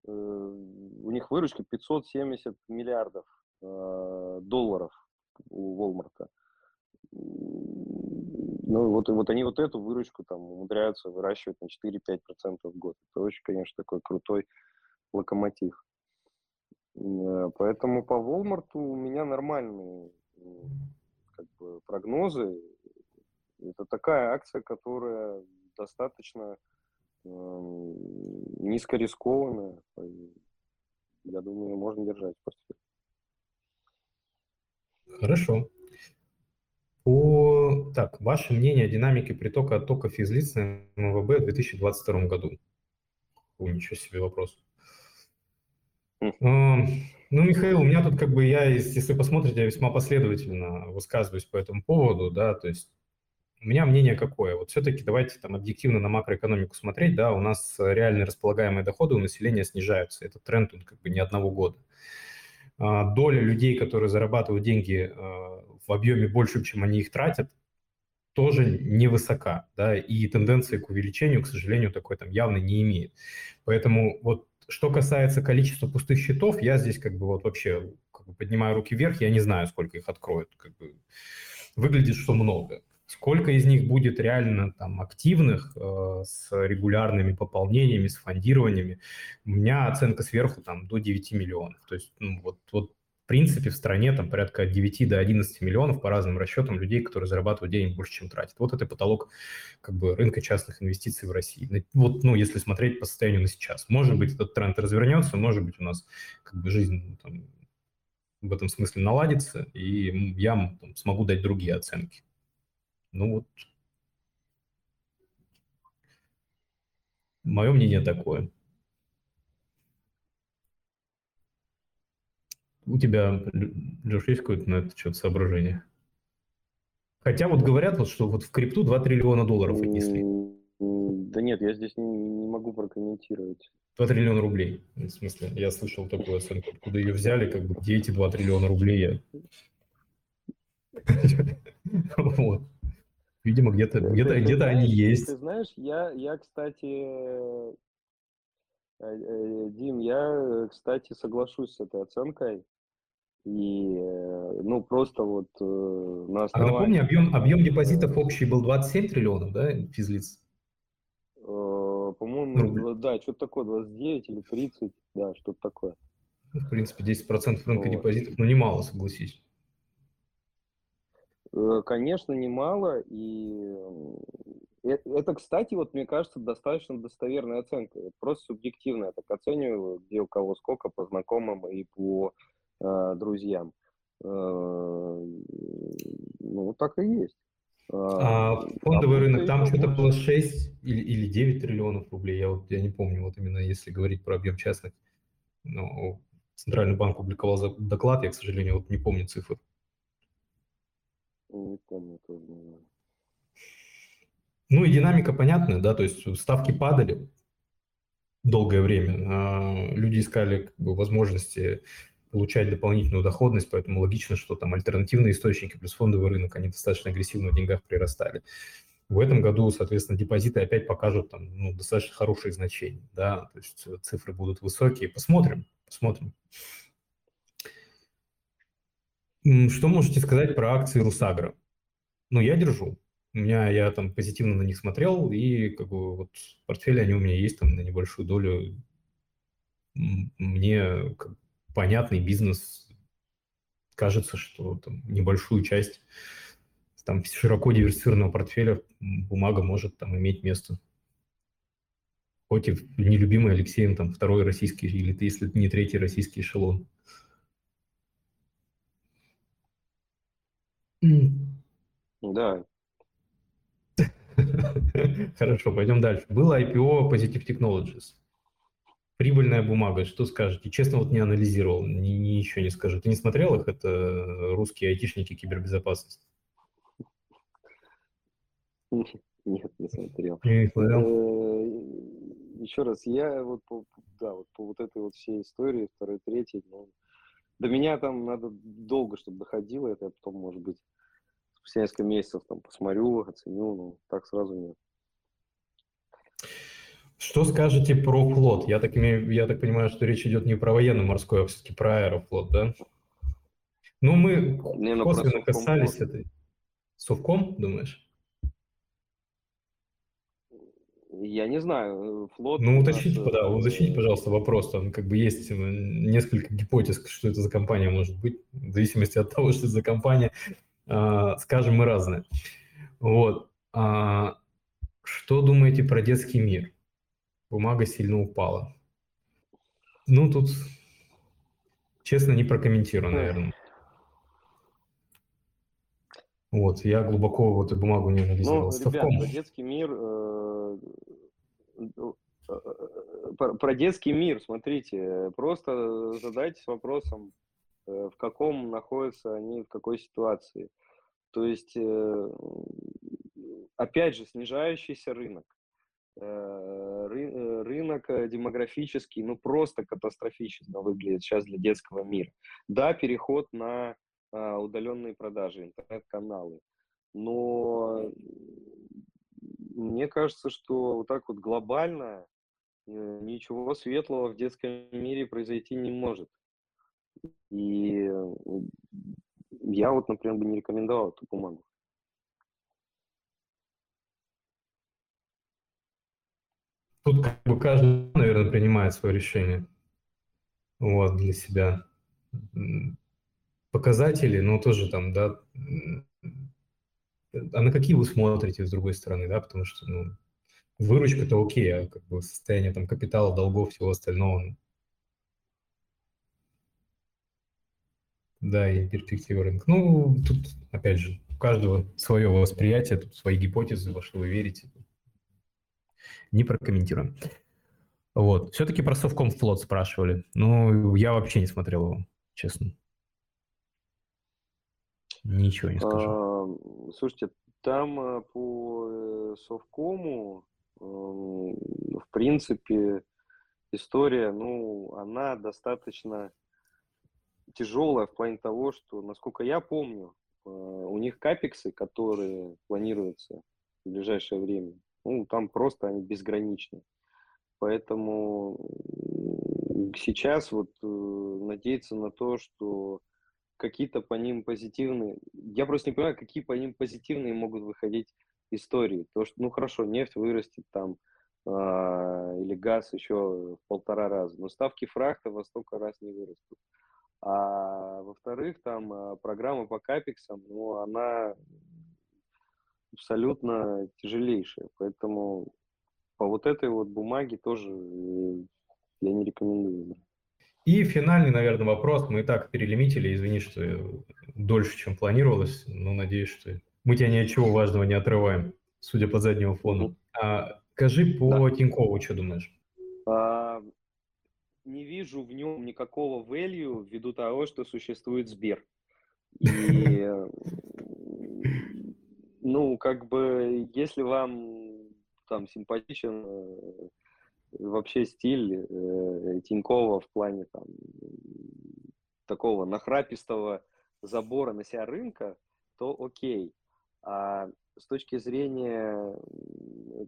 э, у них выручка 570 миллиардов э, долларов у Walmart. Ну, вот, вот они вот эту выручку там умудряются выращивать на 4-5% в год. Это очень, конечно, такой крутой локомотив. Э, поэтому по Walmart у меня нормальные как бы, прогнозы. Это такая акция, которая достаточно низкорискованная. Я думаю, можно держать в портфеле. Хорошо. По... Так, ваше мнение о динамике притока оттока физлиц на МВБ в 2022 году? О, ничего себе вопрос. Mm. Ну, Михаил, у меня тут как бы я, если посмотрите, я весьма последовательно высказываюсь по этому поводу, да, то есть у меня мнение какое? Вот все-таки давайте там объективно на макроэкономику смотреть, да, у нас реальные располагаемые доходы у населения снижаются. Это тренд он как бы не одного года. А, доля людей, которые зарабатывают деньги а, в объеме больше, чем они их тратят, тоже невысока, да, и тенденции к увеличению, к сожалению, такой там явно не имеет. Поэтому вот что касается количества пустых счетов, я здесь как бы вот вообще как бы поднимаю руки вверх, я не знаю, сколько их откроют. Как бы выглядит, что много. Сколько из них будет реально там активных э, с регулярными пополнениями, с фондированиями? У меня оценка сверху там до 9 миллионов. То есть ну, вот, вот в принципе в стране там порядка от 9 до 11 миллионов по разным расчетам людей, которые зарабатывают денег больше, чем тратят. Вот это потолок как бы рынка частных инвестиций в России. Вот, ну, если смотреть по состоянию на сейчас. Может быть, этот тренд развернется, может быть, у нас как бы жизнь ну, там, в этом смысле наладится, и я там, смогу дать другие оценки. Ну вот, мое мнение такое. У тебя, Леш, есть какое-то на это что-то соображение? Хотя вот говорят, вот, что вот в крипту 2 триллиона долларов отнесли. Да нет, я здесь не, не могу прокомментировать. 2 триллиона рублей. В смысле, я слышал такую оценку, откуда ее взяли, как бы, где эти 2 триллиона рублей. Вот. Видимо, где-то где где, -то, они есть. Ты знаешь, я, я кстати, э, э, Дим, я, кстати, соглашусь с этой оценкой. И, э, ну, просто вот на основании... А напомни, объем, объем депозитов общий был 27 триллионов, да, физлиц? По-моему, ну, да, что-то такое, 29 или 30, да, что-то такое. В принципе, 10% рынка вот. депозитов, ну, немало, согласись. Э, конечно, немало, и это, кстати, вот мне кажется, достаточно достоверная оценка. Это просто субъективно, я так оцениваю, где у кого сколько по знакомым и по э, друзьям. Э, ну, так и есть. А, а фондовый а рынок, там что-то было 6 или, или 9 триллионов рублей, я вот я не помню, вот именно если говорить про объем частных. Ну, Центральный банк публиковал доклад, я, к сожалению, вот не помню цифр. Не помню тоже, не знаю. Ну и динамика понятная, да, то есть ставки падали долгое время, а люди искали как бы, возможности получать дополнительную доходность, поэтому логично, что там альтернативные источники плюс фондовый рынок, они достаточно агрессивно в деньгах прирастали. В этом году, соответственно, депозиты опять покажут там, ну, достаточно хорошие значения, да, то есть цифры будут высокие. Посмотрим, посмотрим. Что можете сказать про акции Русагра? Ну, я держу. У меня, я там позитивно на них смотрел, и как бы вот в портфеле они у меня есть там на небольшую долю. Мне как, понятный бизнес. Кажется, что там небольшую часть там широко диверсифицированного портфеля бумага может там иметь место. Хоть и нелюбимый Алексеем там второй российский, или если не третий российский эшелон. Да. Хорошо, пойдем дальше. Было IPO Positive Technologies. Прибыльная бумага, что скажете? Честно, вот не анализировал, ни, ни еще не скажу. Ты не смотрел их? Это русские айтишники кибербезопасности. Нет, не смотрел. Не смотрел? Э, еще раз, я вот по, да, вот по вот этой вот всей истории, второй, третьей, ну, до меня там надо долго, чтобы доходило это, я потом, может быть, спустя несколько месяцев там посмотрю, оценю, ну, так сразу нет. Что скажете про флот? Я так, имею, я так понимаю, что речь идет не про военно-морской, а все-таки про аэрофлот, да? Ну, мы не, ну, косвенно касались можно. этой. Совком, думаешь? Я не знаю, флот... Ну, уточните, нас... да, уточните, пожалуйста, вопрос. Там как бы есть э, несколько гипотез, что это за компания может быть, в зависимости от того, что это за компания, э, скажем мы разные. Вот. А, что думаете про детский мир? бумага сильно упала. Ну, тут, честно, не прокомментирую, наверное. Вот, я глубоко в эту бумагу не анализировал. Ну, ребята, детский мир, э, э, про, про детский мир, смотрите, просто задайтесь вопросом, э, в каком находятся они, в какой ситуации. То есть, опять же, снижающийся рынок. Э, э, рынок э, демографический, ну, просто катастрофически выглядит сейчас для детского мира. Да, переход на а, удаленные продажи, интернет-каналы, но мне кажется, что вот так вот глобально ничего светлого в детском мире произойти не может. И я вот, например, бы не рекомендовал эту бумагу. Тут как бы каждый, наверное, принимает свое решение вот, для себя. Показатели, но тоже там, да, а на какие вы смотрите с другой стороны, да, потому что, ну, выручка-то окей, а как бы состояние там капитала, долгов, всего остального, да, и перспективы рынка. Ну, тут, опять же, у каждого свое восприятие, тут свои гипотезы, во что вы верите не прокомментируем. Вот. Все-таки про Совком флот спрашивали. Ну, я вообще не смотрел его. честно. Ничего не скажу. А, слушайте, там э, по э, Совкому, в принципе, история, ну, она достаточно тяжелая в плане того, что, насколько я помню, э, у них капексы, которые планируются в ближайшее время, ну, там просто они безграничны. Поэтому сейчас вот надеяться на то, что какие-то по ним позитивные... Я просто не понимаю, какие по ним позитивные могут выходить истории. То, что, ну хорошо, нефть вырастет там, а, или газ еще в полтора раза, но ставки фрахта во столько раз не вырастут. А во-вторых, там а, программа по капексам, ну, она абсолютно тяжелейшая. Поэтому по вот этой вот бумаге тоже э, я не рекомендую. И финальный, наверное, вопрос. Мы и так перелимитили. Извини, что дольше, чем планировалось. Но надеюсь, что мы тебя ни от чего важного не отрываем, судя по заднему фону. А, скажи по да. Тинькову, что думаешь? А, не вижу в нем никакого value ввиду того, что существует Сбер. И, ну, как бы, если вам там симпатичен э, вообще стиль э, Тинькова в плане там такого нахрапистого забора на себя рынка, то окей. А с точки зрения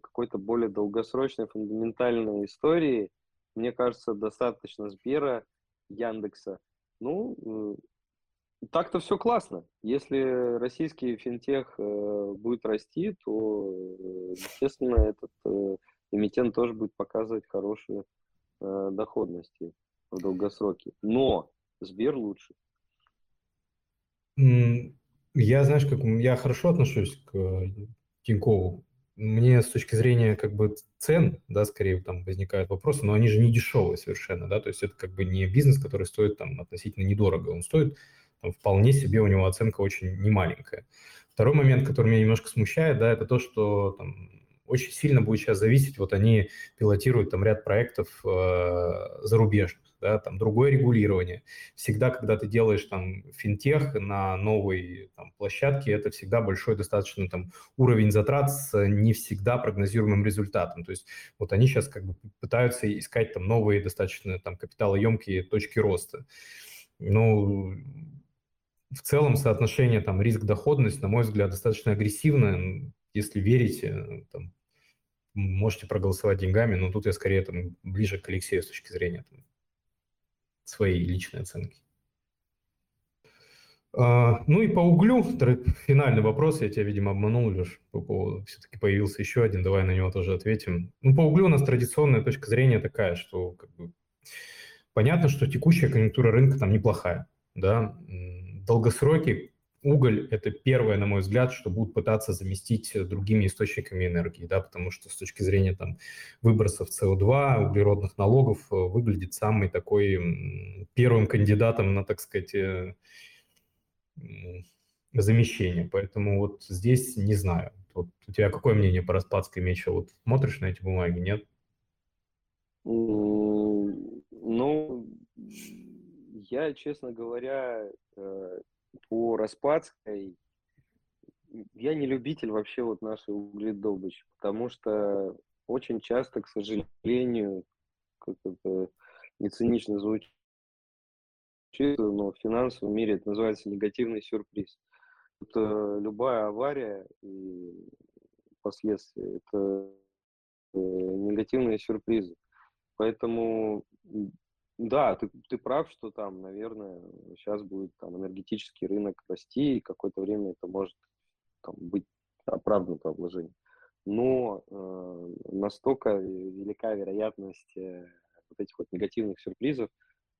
какой-то более долгосрочной фундаментальной истории, мне кажется, достаточно Сбера, Яндекса. Ну, э, так-то все классно. Если российский финтех э, будет расти, то, э, естественно, этот эмитент тоже будет показывать хорошие доходности в долгосроке. Но Сбер лучше. Я, знаешь, как я хорошо отношусь к Тинькову. Мне с точки зрения как бы цен, да, скорее там возникают вопросы, но они же не дешевые совершенно, да, то есть это как бы не бизнес, который стоит там относительно недорого, он стоит там, вполне себе, у него оценка очень немаленькая. Второй момент, который меня немножко смущает, да, это то, что там очень сильно будет сейчас зависеть, вот они пилотируют там ряд проектов э, зарубежных, да, там другое регулирование. Всегда, когда ты делаешь там финтех на новой там, площадке, это всегда большой достаточно там уровень затрат с не всегда прогнозируемым результатом. То есть вот они сейчас как бы пытаются искать там новые достаточно там капиталоемкие точки роста. Ну, в целом соотношение там риск-доходность, на мой взгляд, достаточно агрессивное если верите, там, можете проголосовать деньгами, но тут я скорее там, ближе к Алексею с точки зрения там, своей личной оценки. А, ну и по углю, финальный вопрос, я тебя, видимо, обманул, Леш, по поводу, все-таки появился еще один, давай на него тоже ответим. Ну, по углю у нас традиционная точка зрения такая, что как бы, понятно, что текущая конъюнктура рынка там неплохая, да, долгосроки уголь – это первое, на мой взгляд, что будут пытаться заместить другими источниками энергии, да, потому что с точки зрения там, выбросов СО2, углеродных налогов э, выглядит самый такой первым кандидатом на, так сказать, э, замещение. Поэтому вот здесь не знаю. Вот у тебя какое мнение по Распадской мече? Вот смотришь на эти бумаги, нет? Ну, я, честно говоря, э, по Распадской я не любитель вообще вот нашей угледобычи, потому что очень часто, к сожалению, как это не цинично звучит, но в финансовом мире это называется негативный сюрприз. Это любая авария и последствия, это э, негативные сюрпризы. Поэтому да, ты, ты прав, что там, наверное, сейчас будет там энергетический рынок расти, и какое-то время это может там, быть оправдано по вложению. Но э, настолько велика вероятность э, вот этих вот негативных сюрпризов,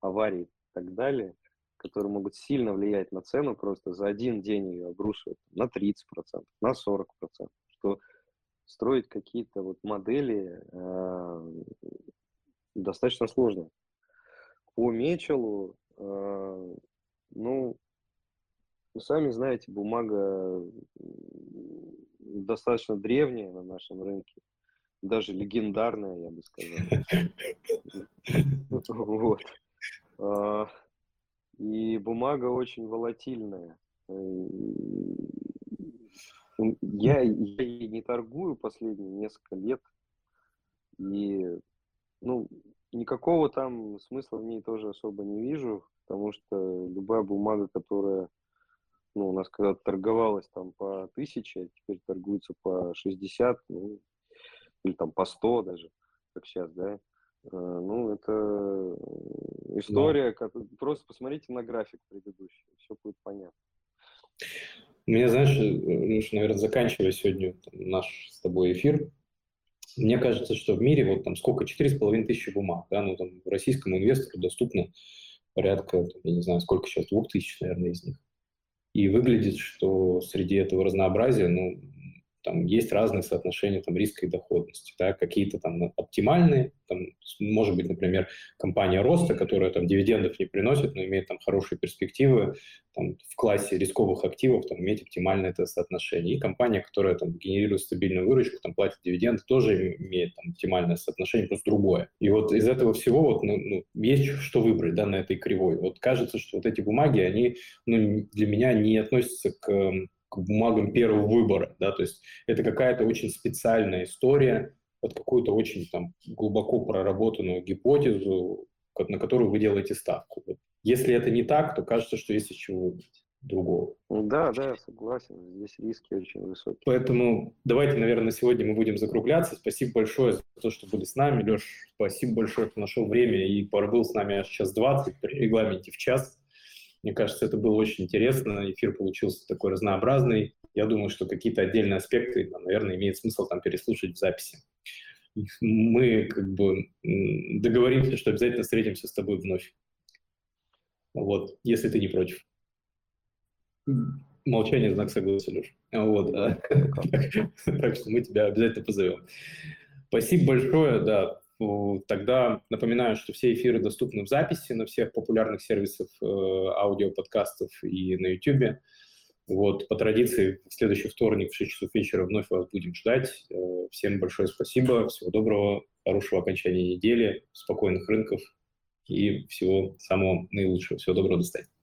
аварий и так далее, которые могут сильно влиять на цену, просто за один день ее обрушивать на 30%, на 40%, что строить какие-то вот модели э, достаточно сложно. По Мечелу, э, ну, сами знаете, бумага достаточно древняя на нашем рынке, даже легендарная, я бы сказал. Вот. А, И бумага очень волатильная. Я, я ей не торгую последние несколько лет. И, ну, никакого там смысла в ней тоже особо не вижу, потому что любая бумага, которая ну, у нас когда-то торговалась там по тысяче, а теперь торгуется по 60, ну, или там по 100 даже, как сейчас, да, э, ну, это история, да. просто посмотрите на график предыдущий, все будет понятно. У меня, знаешь, ну, наверное, заканчивая сегодня наш с тобой эфир, мне кажется, что в мире вот там сколько, 4,5 тысячи бумаг, да, ну там российскому инвестору доступно порядка, я не знаю, сколько сейчас, двух тысяч, наверное, из них. И выглядит, что среди этого разнообразия, ну, там есть разные соотношения там, риска и доходности. Да? Какие-то там оптимальные, там, может быть, например, компания роста, которая там дивидендов не приносит, но имеет там хорошие перспективы, там, в классе рисковых активов там, иметь оптимальное это соотношение. И компания, которая там, генерирует стабильную выручку, там, платит дивиденды, тоже имеет там, оптимальное соотношение, просто другое. И вот из этого всего вот, ну, ну, есть что выбрать да, на этой кривой. Вот кажется, что вот эти бумаги, они ну, для меня не относятся к бумагам первого выбора, да, то есть это какая-то очень специальная история под какую-то очень там глубоко проработанную гипотезу, на которую вы делаете ставку. Если это не так, то кажется, что есть чего выбрать другого. Да, да, я согласен. Здесь риски очень высокие. Поэтому давайте, наверное, сегодня мы будем закругляться. Спасибо большое за то, что были с нами. Леш, спасибо большое, что нашел время и пробыл с нами аж час 20 при регламенте в час. Мне кажется, это было очень интересно, эфир получился такой разнообразный. Я думаю, что какие-то отдельные аспекты, наверное, имеет смысл там переслушать в записи. Мы как бы договоримся, что обязательно встретимся с тобой вновь. Вот, если ты не против. Молчание – знак согласия, Леш. Вот, так что мы тебя обязательно позовем. Спасибо большое, да, Тогда напоминаю, что все эфиры доступны в записи на всех популярных сервисах э, аудиоподкастов и на YouTube. Вот, по традиции, в следующий вторник в 6 часов вечера вновь вас будем ждать. Э, всем большое спасибо, всего доброго, хорошего окончания недели, спокойных рынков и всего самого наилучшего. Всего доброго, до свидания.